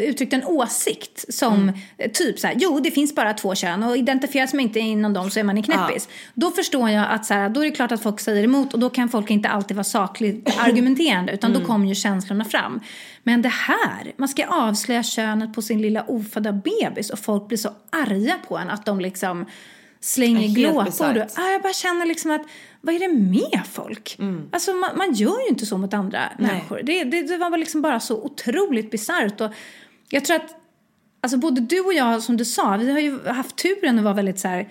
uttryckt en åsikt som eh, typ så här, jo det finns bara två kön och identifieras man inte inom dem så är man en knäppis. Då förstår jag att så här, då är det klart att folk säger emot och då kan folk inte alltid vara sakligt argumenterande utan då kommer ju känslorna fram. Men det här, man ska avslöja könet på sin lilla ofödda bebis och folk blir så arga på en att de liksom slänger glåpord. ah, jag bara känner liksom att, vad är det med folk? Alltså man, man gör ju inte så mot andra människor. Det, det, det var liksom bara så otroligt bisarrt. Och jag tror att, alltså både du och jag, som du sa, vi har ju haft turen att vara väldigt så här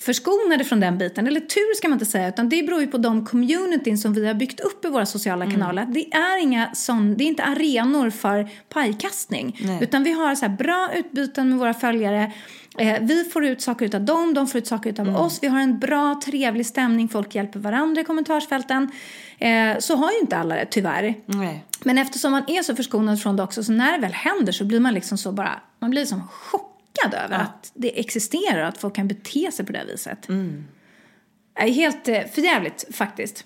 förskonade från den biten. Eller tur ska man inte säga, utan det beror ju på de communityn som vi har byggt upp i våra sociala kanaler. Det är inga sån, det är inte arenor för pajkastning. Utan vi har så bra utbyten med våra följare. Eh, vi får ut saker utav dem, de får ut saker utav oss. Vi har en bra, trevlig stämning, folk hjälper varandra i kommentarsfälten. Eh, så har ju inte alla det, tyvärr. Nej. Men eftersom man är så förskonad från det också, så när det väl händer så blir man liksom så bara, man blir som chockad över att det existerar och att folk kan bete sig på det viset. Det är helt eh, förjävligt faktiskt.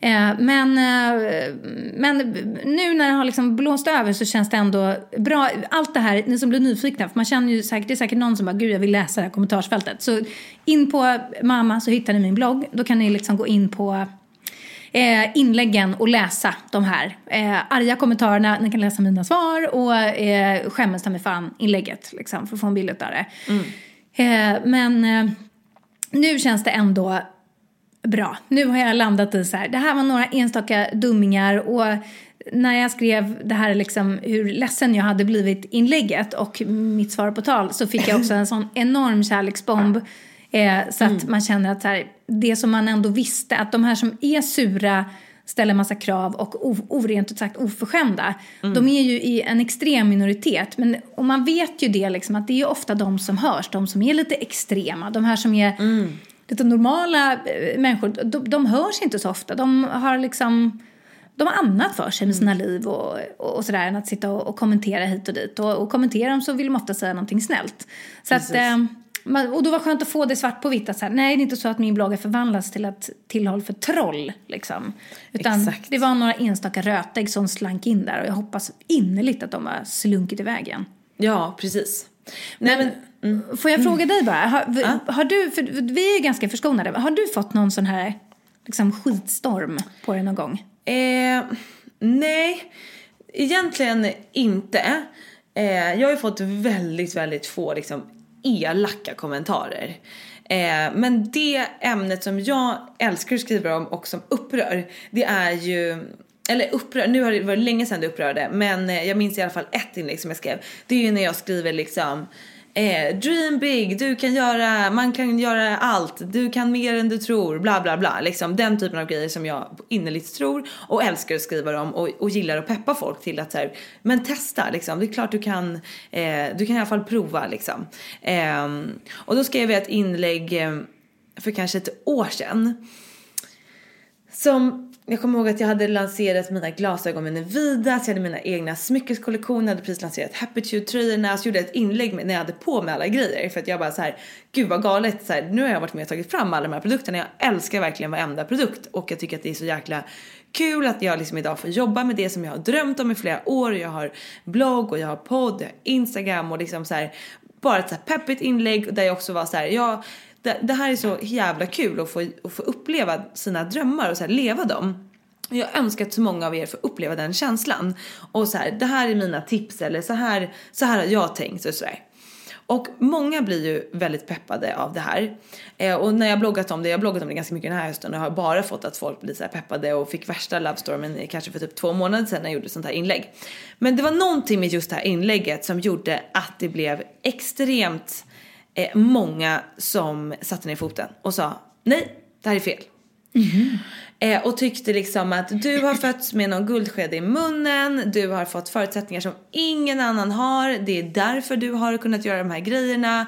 Eh, men, eh, men nu när det har liksom blåst över så känns det ändå bra. Allt det här, ni som blir nyfikna, för man känner ju säkert, det är säkert någon som bara, gud jag vill läsa det här kommentarsfältet. Så in på mamma så hittar ni min blogg. Då kan ni liksom gå in på eh, inläggen och läsa de här eh, arga kommentarerna. Ni kan läsa mina svar och eh, skämmes ta mig fan inlägget liksom, för att få en bild av det. Eh, men eh, nu känns det ändå bra. Nu har jag landat i så här, det här var några enstaka dummingar och när jag skrev det här liksom hur ledsen jag hade blivit inlägget och mitt svar på tal så fick jag också en sån enorm kärleksbomb. Eh, så att man känner att så här, det som man ändå visste, att de här som är sura ställer massa krav och o- orent ut sagt oförskämda. De är ju i en extrem minoritet. Men, och man vet ju det liksom att det är ju ofta de som hörs, de som är lite extrema. De här som är lite normala eh, människor, de, de hörs inte så ofta. De har liksom de har annat för sig med sina Mm. liv och, och, och sådär än att sitta och, och kommentera hit och dit. Och, och kommenterar de så vill de ofta säga någonting snällt. Så att, Precis. eh, man- och då var det skönt att få det svart på vitt att så här, nej det är inte så att min blogg har förvandlats till ett tillhåll för troll liksom. Utan Exakt. det var några enstaka rötägg som slank in där och jag hoppas innerligt att de har slunkit iväg igen. Ja, precis. Nej men, mm. Får jag fråga dig bara, har, har du, för vi är ganska förskonade, har du fått någon sån här liksom, skitstorm på dig någon gång? Eh, nej, egentligen inte. Eh, jag har ju fått väldigt, väldigt få liksom, elaka kommentarer. Eh, men det ämnet som jag älskar att skriva om och som upprör, det är ju eller upprör, nu har det varit länge sedan det upprörde, men eh, jag minns i alla fall ett inlägg som jag skrev. Det är ju när jag skriver liksom Eh, dream big, du kan göra, man kan göra allt, du kan mer än du tror, bla bla bla. Liksom den typen av grejer som jag innerligt tror och älskar att skriva om och, och gillar att peppa folk till att så här, men testa liksom, det är klart du kan, eh, du kan i alla fall prova liksom. Eh, och då skrev jag ett inlägg eh, för kanske ett år sedan som, jag kommer ihåg att jag hade lanserat mina glasögon med Nevidas, jag hade mina egna smyckeskollektioner, hade precis lanserat Happitude-tröjorna, så gjorde jag ett inlägg med, när jag hade på mig alla grejer för att jag bara så här, gud vad galet, så här, nu har jag varit med och tagit fram alla de här produkterna, jag älskar verkligen varenda produkt och jag tycker att det är så jäkla kul att jag liksom idag får jobba med det som jag har drömt om i flera år, jag har blogg och jag har podd, jag har Instagram och liksom så här, bara ett så här peppigt inlägg där jag också var så här, jag det, det här är så jävla kul att få, att få uppleva sina drömmar och så här, leva dem. Jag önskar att så många av er får uppleva den känslan. Och så här, det här är mina tips eller så här, så här har jag tänkt och sådär. Och många blir ju väldigt peppade av det här. Eh, och när jag bloggat om det, jag har bloggat om det ganska mycket den här hösten och har bara fått att folk blir så här peppade och fick värsta lovestormen kanske för typ två månader sedan när jag gjorde ett sånt här inlägg. Men det var någonting med just det här inlägget som gjorde att det blev extremt eh, många som satte ner foten och sa nej, det här är fel. Eh, och tyckte liksom att du har fötts med någon guldsked i munnen, du har fått förutsättningar som ingen annan har, det är därför du har kunnat göra de här grejerna.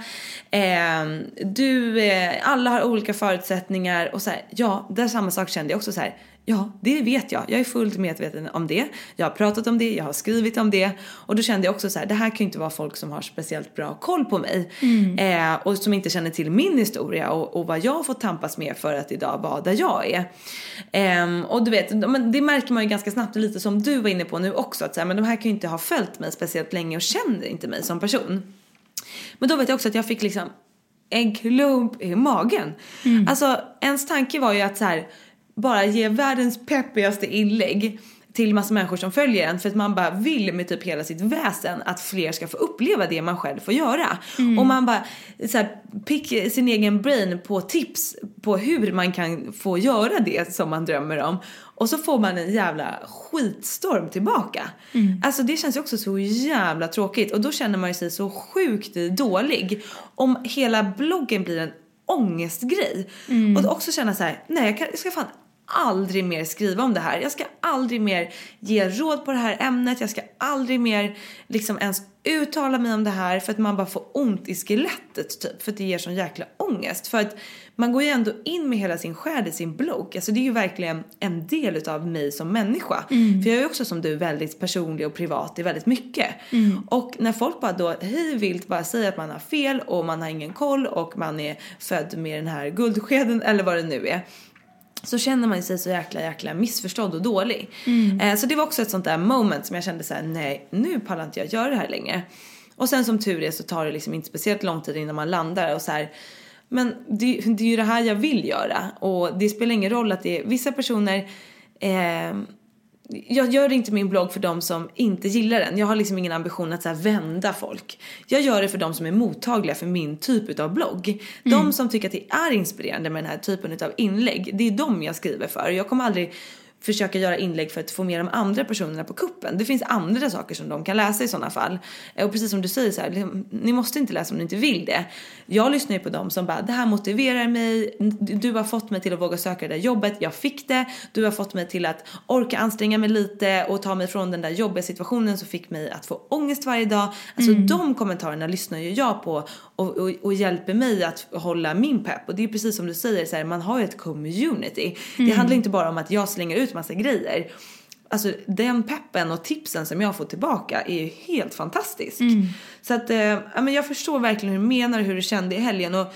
Eh, du, eh, alla har olika förutsättningar och så här, ja, det är samma sak kände jag också så här. Ja, det vet jag. Jag är fullt medveten om det. Jag har pratat om det, jag har skrivit om det. Och då kände jag också så här, det här kan ju inte vara folk som har speciellt bra koll på mig. Eh, och som inte känner till min historia och, och vad jag fått tampas med för att idag vara där jag är. Ehm, och du vet, men det märker man ju ganska snabbt, lite som du var inne på nu också, att så här, men de här kan ju inte ha följt mig speciellt länge och känner inte mig som person. Men då vet jag också att jag fick liksom en klump i magen. Alltså ens tanke var ju att så här, bara ge världens peppigaste inlägg till massa människor som följer en för att man bara vill med typ hela sitt väsen att fler ska få uppleva det man själv får göra. Och man bara så här, pick sin egen brain på tips på hur man kan få göra det som man drömmer om. Och så får man en jävla skitstorm tillbaka. Alltså det känns ju också så jävla tråkigt och då känner man ju sig så sjukt dålig om hela bloggen blir en ångestgrej. Och då också känna så här, nej jag, kan, jag ska fan aldrig mer skriva om det här. Jag ska aldrig mer ge råd på det här ämnet. Jag ska aldrig mer liksom ens uttala mig om det här för att man bara får ont i skelettet typ. För att det ger sån jäkla ångest. För att man går ju ändå in med hela sin själ i sin blogg. Alltså det är ju verkligen en del utav mig som människa. För jag är ju också som du väldigt personlig och privat i väldigt mycket. Och när folk bara då hej vilt bara säger att man har fel och man har ingen koll och man är född med den här guldskeden eller vad det nu är så känner man sig så jäkla jäkla missförstådd och dålig. Eh, så det var också ett sånt där moment som jag kände så här: nej nu pallar inte jag göra det här längre. Och sen som tur är så tar det liksom inte speciellt lång tid innan man landar och så här. Men det, det är ju det här jag vill göra och det spelar ingen roll att det är vissa personer eh, jag gör inte min blogg för de som inte gillar den. Jag har liksom ingen ambition att så vända folk. Jag gör det för de som är mottagliga för min typ av blogg. De som tycker att det är inspirerande med den här typen av inlägg, det är de jag skriver för. Jag kommer aldrig försöka göra inlägg för att få med de andra personerna på kuppen. Det finns andra saker som de kan läsa i sådana fall. Eh, och precis som du säger så här, liksom, ni måste inte läsa om ni inte vill det. Jag lyssnar ju på dem som bara, det här motiverar mig, du har fått mig till att våga söka det där jobbet, jag fick det, du har fått mig till att orka anstränga mig lite och ta mig från den där jobbiga situationen som fick mig att få ångest varje dag. Alltså Mm. de kommentarerna lyssnar ju jag på och, och, och hjälper mig att hålla min pepp. Och det är precis som du säger, så här, man har ju ett community. Det Mm. handlar inte bara om att jag slänger ut massa grejer. Alltså den peppen och tipsen som jag får tillbaka är ju helt fantastisk. Mm. Så att, eh, ja, men jag förstår verkligen hur du menar och hur du kände i helgen. Och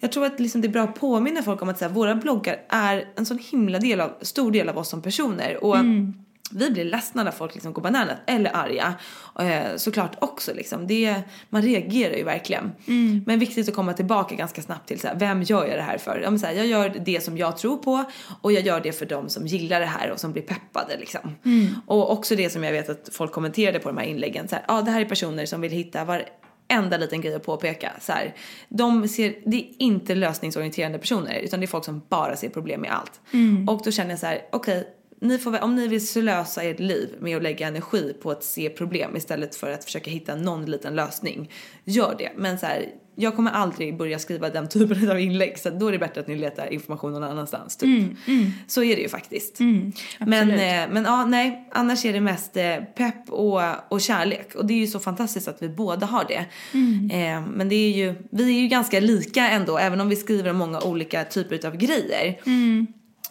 jag tror att liksom det är bra att påminna folk om att så här, våra bloggar är en sån himla del av, stor del av oss som personer. Och Mm. Vi blir ledsna när folk liksom går bananas eller arga. Eh, såklart också liksom. Det, man reagerar ju verkligen. Mm. Men viktigt att komma tillbaka ganska snabbt till så här, vem gör jag det här för? Ja, men så här, jag gör det som jag tror på och jag gör det för dem som gillar det här och som blir peppade liksom. Mm. Och också det som jag vet att folk kommenterade på de här inläggen. Så här, ja, det här är personer som vill hitta var enda liten grej att påpeka. Så här, de ser, det är inte lösningsorienterade personer utan det är folk som bara ser problem med allt. Mm. Och då känner jag så här, okej, ni får, om ni vill slösa ert liv med att lägga energi på att se problem istället för att försöka hitta någon liten lösning, gör det. Men så här, jag kommer aldrig börja skriva den [LAUGHS] typen av inlägg så då är det bättre att ni letar information någon annanstans. Typ. Mm, mm. Så är det ju faktiskt. Mm, men, eh, men ja, nej, annars är det mest eh, pepp och, och kärlek. Och det är ju så fantastiskt att vi båda har det. Mm. Eh, men det är ju, vi är ju ganska lika ändå, även om vi skriver om många olika typer av grejer.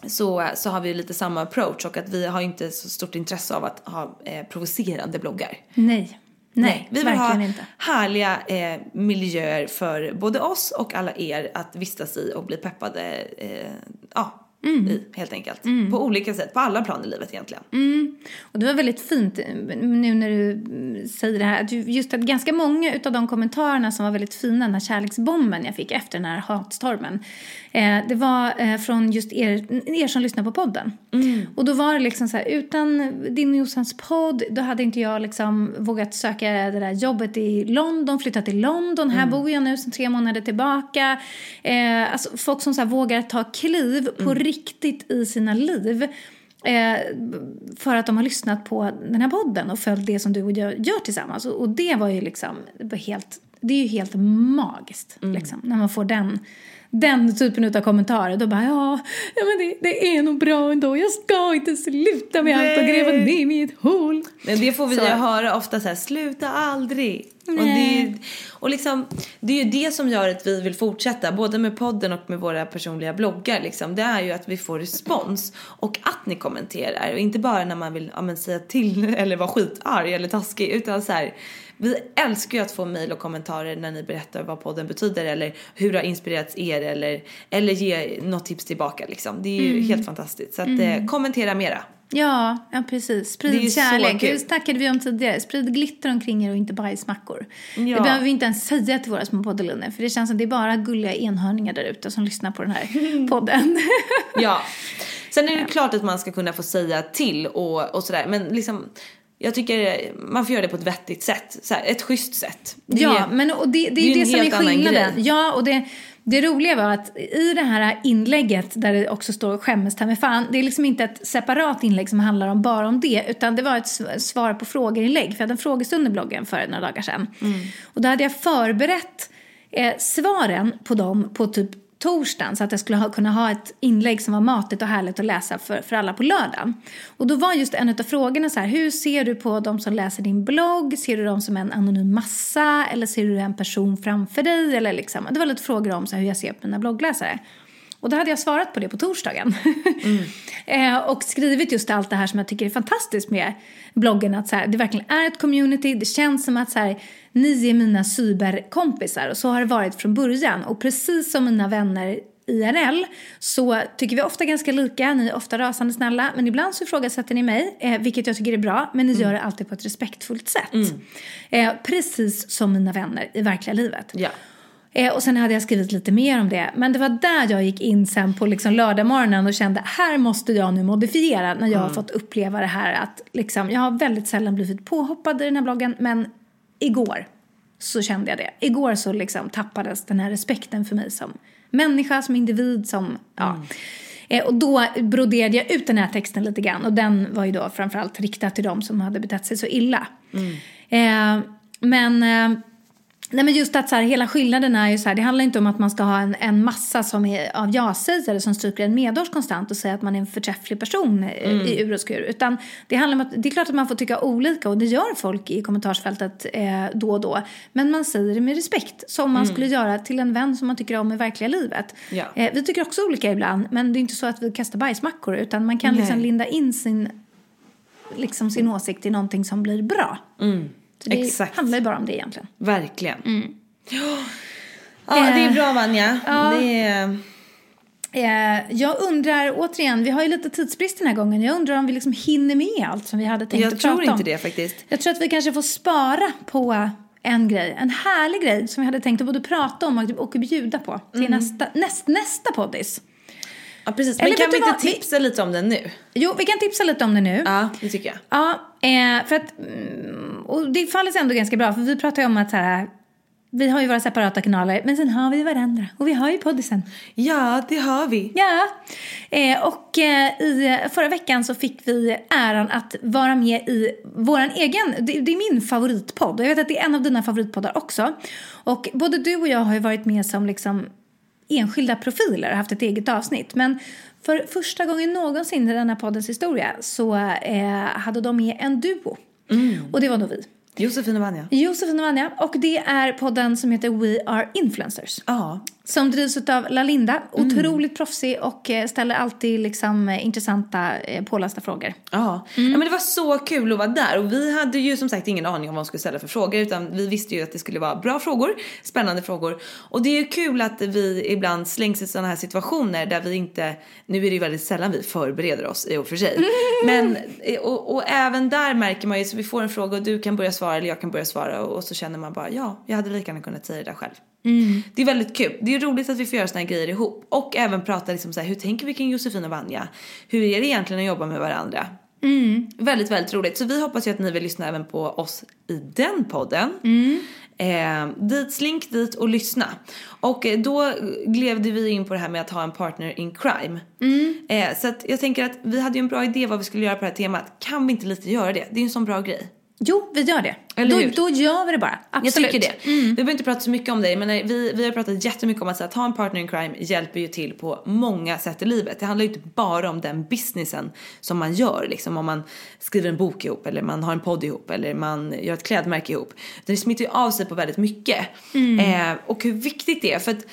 Så, så har vi ju lite samma approach och att vi har inte så stort intresse av att ha eh, provocerande bloggar. Nej. Nej, vi vill ha inte. härliga eh, miljöer för både oss och alla er att vistas i och bli peppade eh, ja, Mm. i helt enkelt. På olika sätt, på alla plan i livet egentligen. Mm. Och det var väldigt fint eh, nu när du mm, säger det här. att ju- Just att ganska många av de kommentarerna som var väldigt fina, den här kärleksbomben jag fick efter den här hatstormen. Eh, det var eh, från just er, er som lyssnar på podden. Och då var det liksom så här, utan din och Jossans podd, då hade inte jag liksom vågat söka det där jobbet i London, flytta till London. Här bor jag nu sedan tre månader tillbaka. Eh, alltså folk som så här vågar ta kliv på riktigt i sina liv. Eh, för att de har lyssnat på den här podden och följt det som du och jag gör tillsammans. Och, och det var ju liksom, helt, det är ju helt magiskt liksom, när man får den, den typen av kommentarer. Då bara, ja, ja men det, det är nog bra ändå. Jag ska inte sluta med allt och gräva Nej. ner mig i ett hål. Men det får vi Så. ju höra ofta så här, sluta aldrig. Och, det, Nej. och liksom, det är ju det som gör att vi vill fortsätta, både med podden och med våra personliga bloggar. Liksom. Det är ju att vi får respons och att ni kommenterar. Och inte bara när man vill ja, men, säga till [LAUGHS] eller vara skitarg eller taskig. Utan så här, vi älskar ju att få mejl och kommentarer när ni berättar vad podden betyder eller hur det har inspirerats er eller, eller ge något tips tillbaka. Liksom. Det är ju Mm. helt fantastiskt. Så att, Mm. eh, kommentera mera. Ja, ja precis. Sprid kärlek. Det snackade vi om tidigare. Sprid glitter omkring er och inte bajsmackor. Ja. Det behöver vi inte ens säga till våra små poddelinnor. För det känns som det är bara gulliga enhörningar där ute som lyssnar på den här [LAUGHS] podden. Ja. Sen är det klart att man ska kunna få säga till och, och sådär. Men liksom, jag tycker man får göra det på ett vettigt sätt. Så här, ett schysst sätt. Det ja, är- men och det, det är ju det en som är skillnaden. Ja, och det, det roliga var att i det här inlägget där det också står skämmes ta mig fan. Det är liksom inte ett separat inlägg som handlar om bara om det. Utan det var ett sv- svar på frågor-inlägg. För jag hade en frågestund i bloggen för några dagar sedan. Och då hade jag förberett eh, svaren på dem på typ torsdagen så att jag skulle ha, kunna ha ett inlägg som var matigt och härligt att läsa för, för alla på lördagen. Och då var just en av frågorna så här, hur ser du på de som läser din blogg? Ser du dem som en anonym massa eller ser du en person framför dig? Eller liksom, det var lite frågor om så här, hur jag ser på mina bloggläsare. Och då hade jag svarat på det på torsdagen. [LAUGHS] eh, och skrivit just allt det här som jag tycker är fantastiskt med bloggen. Att så här, det verkligen är ett community. Det känns som att så här, ni är mina cyberkompisar. Och så har det varit från början. Och precis som mina vänner IRL så tycker vi ofta ganska lika. Ni är ofta rasande snälla. Men ibland så ifrågasätter ni mig, eh, vilket jag tycker är bra. Men ni gör det alltid på ett respektfullt sätt. Eh, precis som mina vänner i verkliga livet. Ja. Eh, och sen hade jag skrivit lite mer om det. Men det var där jag gick in sen på liksom lördagmorgonen och kände här måste jag nu modifiera när jag har fått uppleva det här att liksom, jag har väldigt sällan blivit påhoppad i den här bloggen men igår så kände jag det. Igår så liksom tappades den här respekten för mig som människa, som individ, som ja. Eh, och då broderade jag ut den här texten lite grann. Och den var ju då framförallt riktad till dem som hade betett sig så illa. Eh, men... Nej men just att så här, hela skillnaden är ju så här, det handlar inte om att man ska ha en, en massa som är av ja-sägare som stryker en medhårs konstant och säger att man är en förträfflig person eh, i ur och skur. Utan det handlar om att, det är klart att man får tycka olika och det gör folk i kommentarsfältet eh, då och då. Men man säger det med respekt, som man skulle göra till en vän som man tycker om i verkliga livet. Ja. Eh, vi tycker också olika ibland, men det är inte så att vi kastar bajsmackor utan man kan Nej. liksom linda in sin, liksom sin åsikt i någonting som blir bra. Så det Exakt. handlar ju bara om det egentligen. Verkligen. Mm. Ja, det är bra Vanja. Det är... Eh, jag undrar återigen, vi har ju lite tidsbrist den här gången. Jag undrar om vi liksom hinner med allt som vi hade tänkt Jag att tror prata om. inte det faktiskt. Jag tror att vi kanske får spara på en grej, en härlig grej som vi hade tänkt att både prata om och, och bjuda på till Mm. nästa, näst, nästa poddis. Ja, precis. Eller Men kan vet vi inte vad? Vi- tipsa lite om den nu? Jo, vi kan tipsa lite om det nu. Ja, det tycker jag. Ja, eh, för att, mm, och det faller sig ändå ganska bra för vi pratar ju om att så här, vi har ju våra separata kanaler men sen har vi varandra och vi har ju poddisen. Ja, det har vi. Ja, eh, och eh, i förra veckan så fick vi äran att vara med i våran egen, det, det är min favoritpodd och jag vet att det är en av dina favoritpoddar också. Och både du och jag har ju varit med som liksom enskilda profiler och haft ett eget avsnitt. Men för första gången någonsin i denna poddens historia så eh, hade de med en duo. Och det var då vi. Josefin och Vanja. Josefin och Vanja. Och det är podden som heter We Are Influencers. Ja. Som drivs av Lalinda. Otroligt proffsig och eh, ställer alltid liksom eh, intressanta eh, pålästa frågor. Ja. ja, men det var så kul att vara där och vi hade ju som sagt ingen aning om vad vi skulle ställa för frågor utan vi visste ju att det skulle vara bra frågor, spännande frågor och det är ju kul att vi ibland slängs i sådana här situationer där vi inte, nu är det ju väldigt sällan vi förbereder oss i och för sig, [LAUGHS] men och, och även där märker man ju så vi får en fråga och du kan börja svara eller jag kan börja svara och, och så känner man bara ja, jag hade lika gärna kunnat säga det där själv. Det är väldigt kul. Det är roligt att vi får göra såna här grejer ihop. Och även prata liksom så här, hur tänker vi kring Josefin och Vanja? Hur är det egentligen att jobba med varandra? Väldigt, väldigt roligt. Så vi hoppas ju att ni vill lyssna även på oss i den podden. Eh, dit, slink dit och lyssna. Och eh, då glevde vi in på det här med att ha en partner in crime. Eh, så att jag tänker att vi hade ju en bra idé vad vi skulle göra på det här temat. Kan vi inte lite göra det? Det är ju en sån bra grej. Jo, vi gör det. Eller då, hur? då gör vi det bara. Absolut. Jag tycker det. Vi behöver inte prata så mycket om det men eh, vi, vi har pratat jättemycket om att, så att ha en partner in crime hjälper ju till på många sätt i livet. Det handlar ju inte bara om den businessen som man gör liksom om man skriver en bok ihop eller man har en podd ihop eller man gör ett klädmärke ihop. Det smittar ju av sig på väldigt mycket. Eh, och hur viktigt det är för att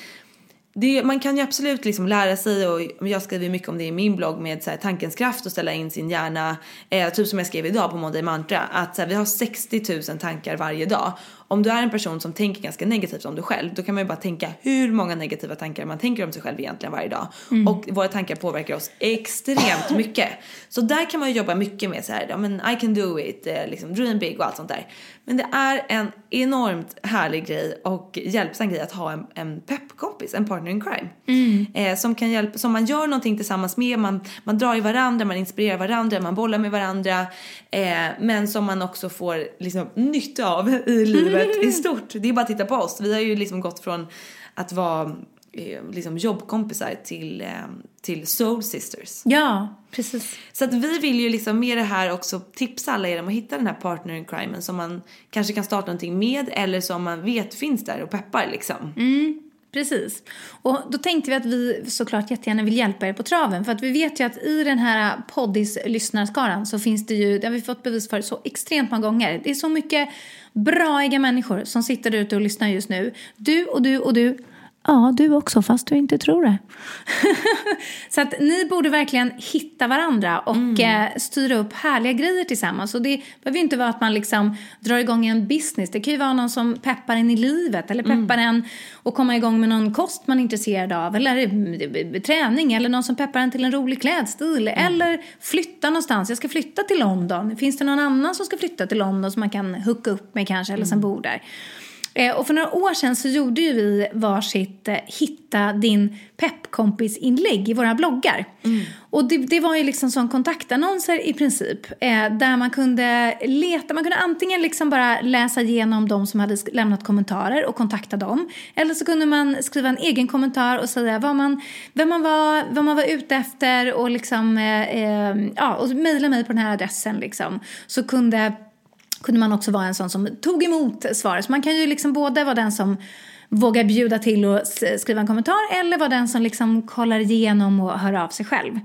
det, man kan ju absolut liksom lära sig och jag skriver mycket om det i min blogg med så här, tankens kraft och ställa in sin hjärna. Eh, typ som jag skrev idag på Monday Mantra att så här, vi har 60 000 tankar varje dag. Om du är en person som tänker ganska negativt om dig själv då kan man ju bara tänka hur många negativa tankar man tänker om sig själv egentligen varje dag. Och våra tankar påverkar oss extremt mycket. Så där kan man ju jobba mycket med så här, ja men I can do it, eh, liksom dream big och allt sånt där. Men det är en enormt härlig grej och hjälpsam grej att ha en, en peppkompis, en partner in crime. Eh, som kan hjälpa, som man gör någonting tillsammans med, man, man drar i varandra, man inspirerar varandra, man bollar med varandra. Eh, men som man också får liksom nytta av i livet i stort. Det är bara att titta på oss. Vi har ju liksom gått från att vara liksom jobbkompisar till, eh, till soul sisters. Ja, precis. Så att vi vill ju liksom med det här också tipsa alla er om att hitta den här partner in crime som man kanske kan starta någonting med eller som man vet finns där och peppar liksom. Precis. Och då tänkte vi att vi såklart jättegärna vill hjälpa er på traven. För att vi vet ju att i den här poddis-lyssnarskaran så finns det ju, det har vi fått bevis för så extremt många gånger. Det är så mycket braiga människor som sitter ute och lyssnar just nu. Du och du och du. Ja, du också, fast du inte tror det. [LAUGHS] så att ni borde verkligen hitta varandra och eh, styra upp härliga grejer tillsammans. Och det behöver ju inte vara att man liksom drar igång en business. Det kan ju vara någon som peppar en i livet eller peppar en att komma igång med någon kost man är intresserad av. Eller eh, träning eller någon som peppar en till en rolig klädstil. Eller flytta någonstans. Jag ska flytta till London. Finns det någon annan som ska flytta till London som man kan hooka upp med kanske eller som bor där? Eh, och för några år sedan så gjorde ju vi varsitt eh, Hitta din peppkompis-inlägg i våra bloggar. Och det, det var ju liksom som kontaktannonser i princip. Eh, där man kunde leta, man kunde antingen liksom bara läsa igenom de som hade lämnat kommentarer och kontakta dem. Eller så kunde man skriva en egen kommentar och säga vad man, vem man var, vad man var ute efter och liksom, eh, eh, ja, och mejla mig på den här adressen liksom. Så kunde kunde man också vara en sån som tog emot svaret. Så man kan ju liksom både vara den som vågar bjuda till och skriva en kommentar eller vara den som liksom kollar igenom och hör av sig själv.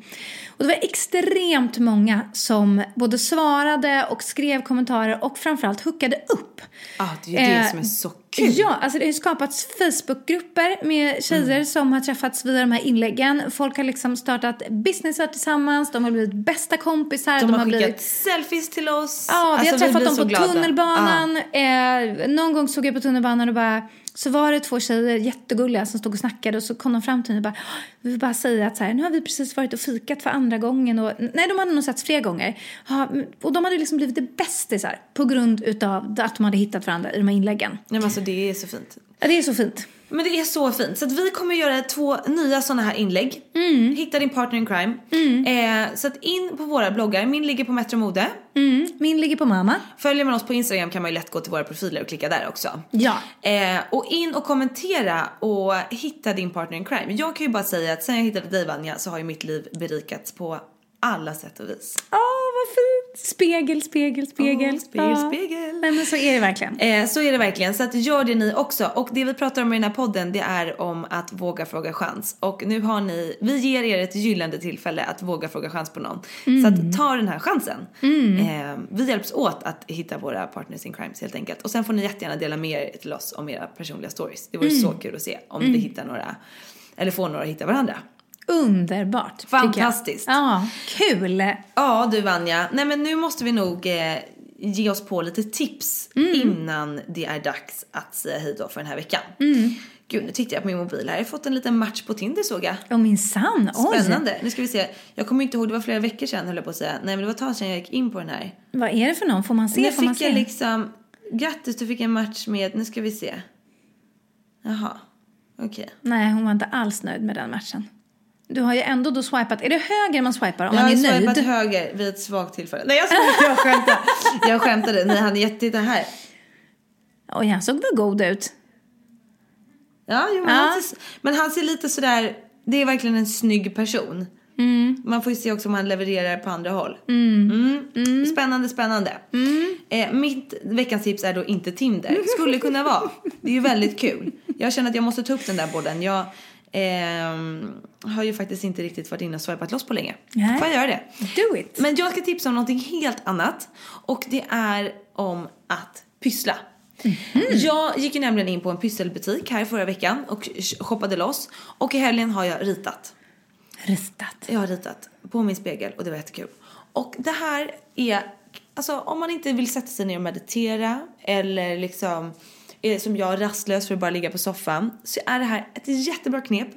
Och det var extremt många som både svarade och skrev kommentarer och framförallt hookade upp. Ja, det är ju det Eh, som är så kul. Ja, alltså det har ju skapats Facebookgrupper med tjejer som har träffats via de här inläggen. Folk har liksom startat businessar tillsammans, de har blivit bästa kompisar. De har skickat blivit... selfies till oss. Ja, vi Alltså, har träffat blir dem på glada. tunnelbanan. Eh, någon gång såg jag på tunnelbanan och bara så var det två tjejer, jättegulliga, som stod och snackade och så kom de fram till mig och bara vi vill bara säga att så här, nu har vi precis varit och fikat för andra gången och nej, de hade nog setts flera gånger. Ja, och de hade liksom blivit bästisar på grund utav att de hade hittat varandra i de här inläggen. Nej, men alltså det är så fint. Ja, det är så fint. Men det är så fint. Så att vi kommer göra två nya sådana här inlägg. Mm. Hitta din partner in crime. Eh, så att in på våra bloggar. Min ligger på Metro Mode. Mm. Min ligger på mamma. Följer man oss på Instagram kan man ju lätt gå till våra profiler och klicka där också. Ja. Eh, och in och kommentera och hitta din partner in crime. Jag kan ju bara säga att sen jag hittade dig Vanja så har ju mitt liv berikats på alla sätt och vis. Åh, vad fint! Spegel, spegel, spegel. Åh, spegel, Ja. spegel. Nej, men så är det verkligen. Eh, så är det verkligen, så att gör det ni också. Och det vi pratar om i den här podden det är om att våga fråga chans. Och nu har ni, vi ger er ett gyllene tillfälle att våga fråga chans på någon. Så att ta den här chansen. Eh, vi hjälps åt att hitta våra partners in crimes helt enkelt. Och sen får ni jättegärna dela med er till oss om era personliga stories. Det vore så kul att se om vi hittar några, eller får några att hitta varandra. Underbart. Fantastiskt. Ja, kul. Ja du Vanja, nej men nu måste vi nog eh, ge oss på lite tips innan det är dags att säga hej då för den här veckan. Gud, nu tittar jag på min mobil här. Jag har fått en liten match på Tinder såg jag. Och min sann. Oj. Spännande. Nu ska vi se. Jag kommer inte ihåg, det var flera veckor sedan höll jag på att säga. Nej men det var ett tag sedan jag gick in på den här. Vad är det för någon? Får man se? Nu Får man fick jag se? liksom, grattis du fick en match med, nu ska vi se. Jaha, okej. Nej, hon var inte alls nöjd med den matchen. Du har ju ändå då swipat. Är det höger man swipar om Jag man har är nöjd? swipat höger vid ett svagt tillfälle. Nej jag skojar, jag skämtar. Jag skämtade. Nej han är jätte, titta här. Oj, han såg väl god ut? Ja, jo, men, Ja. Han ser, men han ser lite sådär, det är verkligen en snygg person. Man får ju se också om han levererar på andra håll. Mm. Spännande, spännande. Eh, mitt veckans tips är då inte Tinder. [LAUGHS] Skulle kunna vara. Det är ju väldigt kul. Jag känner att jag måste ta upp den där bollen. Jag ehm, har ju faktiskt inte riktigt varit inne och swipat loss på länge. Nej. Får jag göra det? Do it. Men jag ska tipsa om någonting helt annat. Och det är om att pyssla. Jag gick ju nämligen in på en pysselbutik här förra veckan och shoppade loss. Och i helgen har jag ritat. Ristat. Jag har ritat på min spegel och det var jättekul. Och det här är, alltså om man inte vill sätta sig ner och meditera eller liksom som jag rastlös för att bara ligga på soffan så är det här ett jättebra knep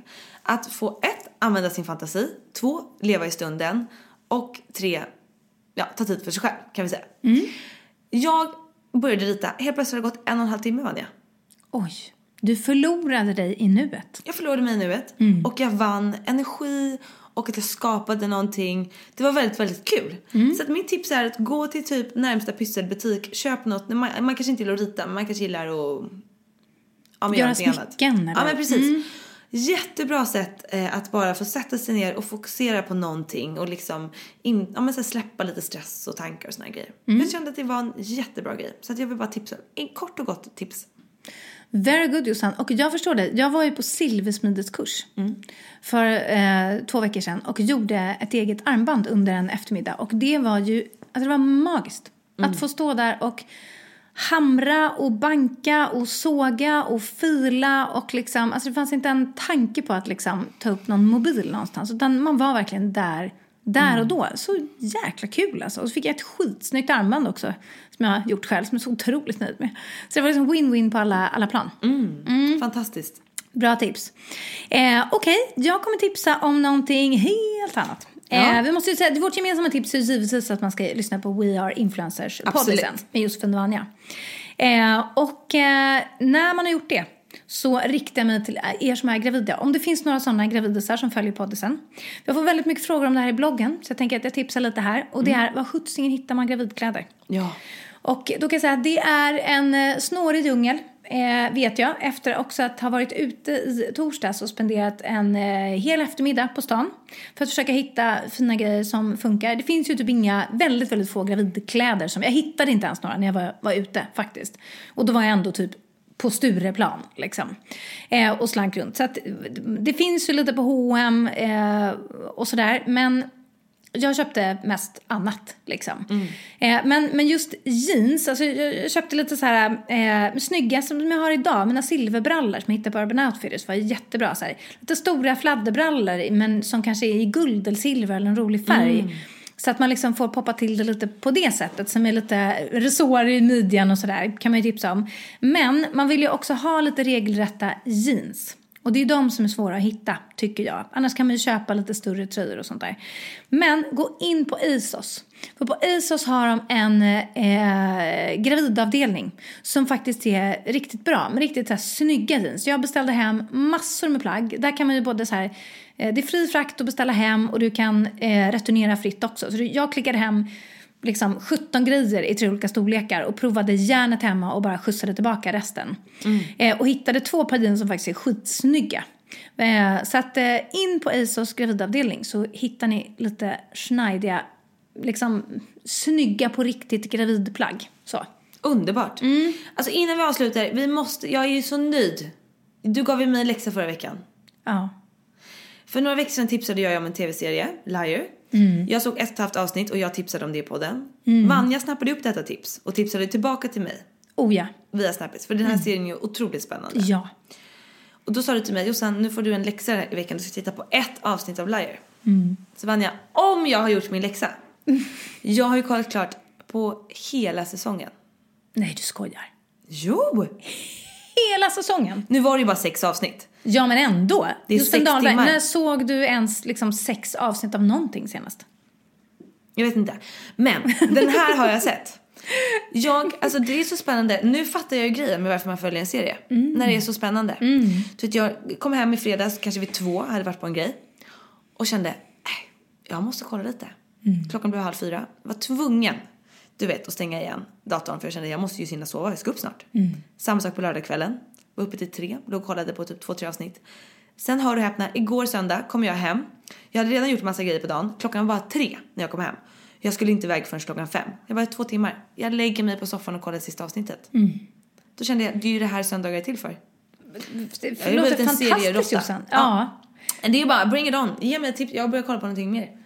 att få ett, använda sin fantasi, två, leva i stunden och tre, ja, ta tid för sig själv kan vi säga. Jag började rita, helt plötsligt har det gått en och en halv timme Vanja. Oj, du förlorade dig i nuet. Jag förlorade mig i nuet och jag vann energi och att jag skapade någonting. Det var väldigt, väldigt kul. Så att mitt tips är att gå till typ närmsta pysselbutik, köp något. Man, man kanske inte gillar att rita men man kanske gillar att ja, Göra smycken, eller? Ja men precis. Jättebra sätt eh, att bara få sätta sig ner och fokusera på någonting och liksom in, ja, men så släppa lite stress och tankar och såna grejer. Jag kände att det var en jättebra grej. Så att jag vill bara tipsa. En kort och gott tips. Very good Jossan. Och jag förstår dig. Jag var ju på silversmideskurs för eh, två veckor sedan och gjorde ett eget armband under en eftermiddag. Och det var ju, alltså det var magiskt. Att få stå där och hamra och banka och såga och fila och liksom, alltså det fanns inte en tanke på att liksom ta upp någon mobil någonstans. Utan man var verkligen där, där och då. Så jäkla kul alltså. Och så fick jag ett skitsnyggt armband också. Som jag har gjort själv, som jag är så otroligt nöjd med. Så det var liksom win-win på alla, alla plan. Fantastiskt. Bra tips. Eh, Okej, jag kommer tipsa om någonting helt annat. Ja. Eh, vi måste ju säga, vårt gemensamma tips är givetvis att man ska lyssna på We Are Influencers Absolut. podden med Josefin Vanja. Eh, och eh, när man har gjort det så riktar jag mig till er som är gravida. Om det finns några sådana gravidisar som följer podden. Jag får väldigt mycket frågor om det här i bloggen så jag tänker att jag tipsar lite här. Och det är, var sjuttsingen hittar man gravidkläder? Ja. Och då kan jag säga att det är en eh, snårig djungel. Eh, vet jag, efter också att ha varit ute i torsdags och spenderat en eh, hel eftermiddag på stan för att försöka hitta fina grejer som funkar. Det finns ju typ inga, väldigt, väldigt få gravidkläder som, jag hittade inte ens några när jag var, var ute faktiskt. Och då var jag ändå typ på Stureplan liksom. Eh, och slank runt. Så att det finns ju lite på H&M eh, och sådär. Men jag köpte mest annat liksom. Mm. Eh, men, men just jeans, alltså jag köpte lite så här eh, snygga som jag har idag, mina silverbrallor som jag hittade på Urban Outfitters var jättebra. Så här. Lite stora fladderbrallor men som kanske är i guld eller silver eller en rolig färg. Mm. Så att man liksom får poppa till det lite på det sättet som är lite resår i midjan och sådär kan man ju tipsa om. Men man vill ju också ha lite regelrätta jeans. Och det är de som är svåra att hitta, tycker jag. Annars kan man ju köpa lite större tröjor och sånt där. Men gå in på Isos. För på Isos har de en eh, gravidavdelning som faktiskt är riktigt bra, med riktigt så här, snygga jeans. Jag beställde hem massor med plagg. Där kan man ju både så här, eh, det är fri frakt att beställa hem och du kan eh, returnera fritt också. Så jag klickade hem liksom 17 grejer i tre olika storlekar och provade järnet hemma och bara skjutsade tillbaka resten. Eh, och hittade två par jeans som faktiskt är skitsnygga. Eh, så att eh, in på Isos gravidavdelning så hittar ni lite schneidiga, liksom snygga på riktigt gravidplagg. Så. Underbart. Alltså innan vi avslutar, vi måste, jag är ju så nöjd. Du gav ju mig en läxa förra veckan. Ja. För några veckor sedan tipsade jag om en tv-serie, Liar. Mm. Jag såg ett och ett halvt avsnitt och jag tipsade om det på den. Mm. Vanja snappade upp detta tips och tipsade tillbaka till mig Oh ja. via Snappis. För den här serien är ju otroligt spännande. Ja. Och då sa du till mig, Jossan nu får du en läxa här i veckan. Du ska titta på ett avsnitt av Liar. Mm. Så Vanja, om jag har gjort min läxa. [LAUGHS] Jag har ju kollat klart på hela säsongen. Nej, du skojar. Jo! Hela säsongen? Nu var det ju bara sex avsnitt. Ja, men ändå. Det är Josefin Dahlberg, timmar. När såg du ens liksom sex avsnitt av någonting senast? Jag vet inte. Men den här har jag sett. Jag, alltså det är så spännande. Nu fattar jag ju grejen med varför man följer en serie. När det är så spännande. Du vet, jag kom hem i fredags, kanske vid två, hade varit på en grej. Och kände, äh, jag måste kolla lite. Klockan blev halv fyra. Var tvungen, du vet, att stänga igen datorn. För jag kände, jag måste ju hinna sova, jag ska upp snart. Samma sak på lördagskvällen. Var uppe till tre, låg och kollade på typ två, tre avsnitt. Sen hör du häpna, igår söndag kom jag hem. Jag hade redan gjort massa grejer på dagen. Klockan var tre när jag kom hem. Jag skulle inte iväg förrän klockan fem. Jag var två timmar. Jag lägger mig på soffan och kollar sista avsnittet. Då kände jag, det är ju det här söndagar är till för. Det Jag har ju blivit låter en fantastiskt. Jossan. Ja. Det är ju bara, bring it on. Ge mig tips. Jag börjar kolla på någonting mer.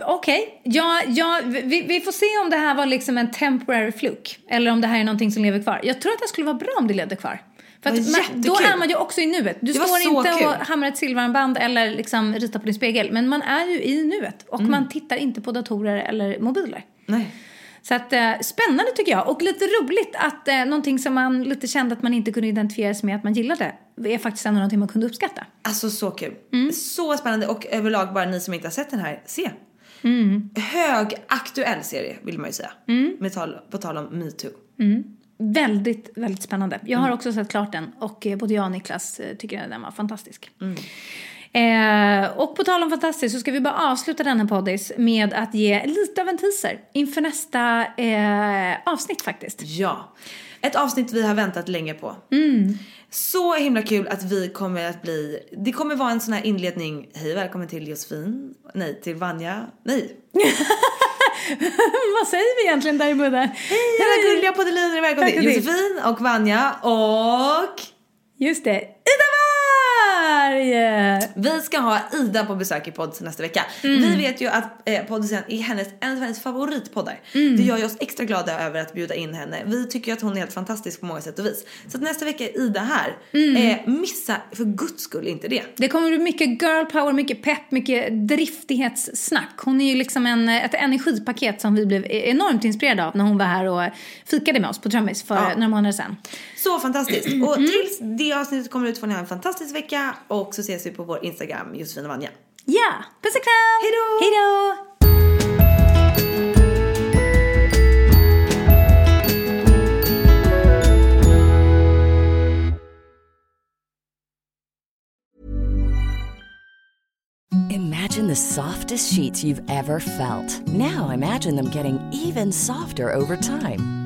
Okej, ja, ja, vi, vi får se om det här var liksom en temporary fluke. Eller om det här är någonting som lever kvar. Jag tror att det skulle vara bra om det levde kvar. För att man, då är man ju också i nuet. Du står inte kul. och hamrar ett silverarmband eller liksom ritar på din spegel. Men man är ju i nuet. Och man tittar inte på datorer eller mobiler. Nej. Så att, eh, spännande tycker jag. Och lite roligt att eh, någonting som man lite kände att man inte kunde identifiera sig med att man gillade är faktiskt ändå någonting man kunde uppskatta. Alltså så kul. Så spännande och överlag bara ni som inte har sett den här, se. Högaktuell serie vill man ju säga. Med tal, på tal om metoo. Väldigt, väldigt spännande. Jag har också sett klart den och eh, både jag och Niklas eh, tycker att den var fantastisk. Eh, och på tal om fantastiskt så ska vi bara avsluta denna poddis med att ge lite av en teaser inför nästa eh, avsnitt faktiskt. Ja. Ett avsnitt vi har väntat länge på. Så himla kul att vi kommer att bli, det kommer vara en sån här inledning. Hej välkommen till Josefin. Nej, till Vanja. Nej. [LAUGHS] Vad säger vi egentligen där i Budda? Hej alla gulliga poddeliner, välkommen till Välkommen till. Josefin och Vanja och Just det, Ida Varg! Vi ska ha Ida på besök i podd nästa vecka. Vi vet ju att eh, poddisen är hennes, en av hennes favoritpoddar. Det gör oss extra glada över att bjuda in henne. Vi tycker ju att hon är helt fantastisk på många sätt och vis. Så nästa vecka är Ida här. Eh, missa för guds skull inte det. Det kommer bli mycket girl power, mycket pepp, mycket driftighetssnack. Hon är ju liksom en, ett energipaket som vi blev enormt inspirerade av när hon var här och fikade med oss på Trummis för Ja. några månader sedan. Så fantastiskt. Och tills det avsnittet kommer ut får ni ha en fantastisk vecka vecka och så ses vi på vår Instagram, Josefin och Vanja. Ja, puss och kram! Hejdå! Hejdå! Imagine the softest sheets you've ever felt. Now imagine them getting even softer over time.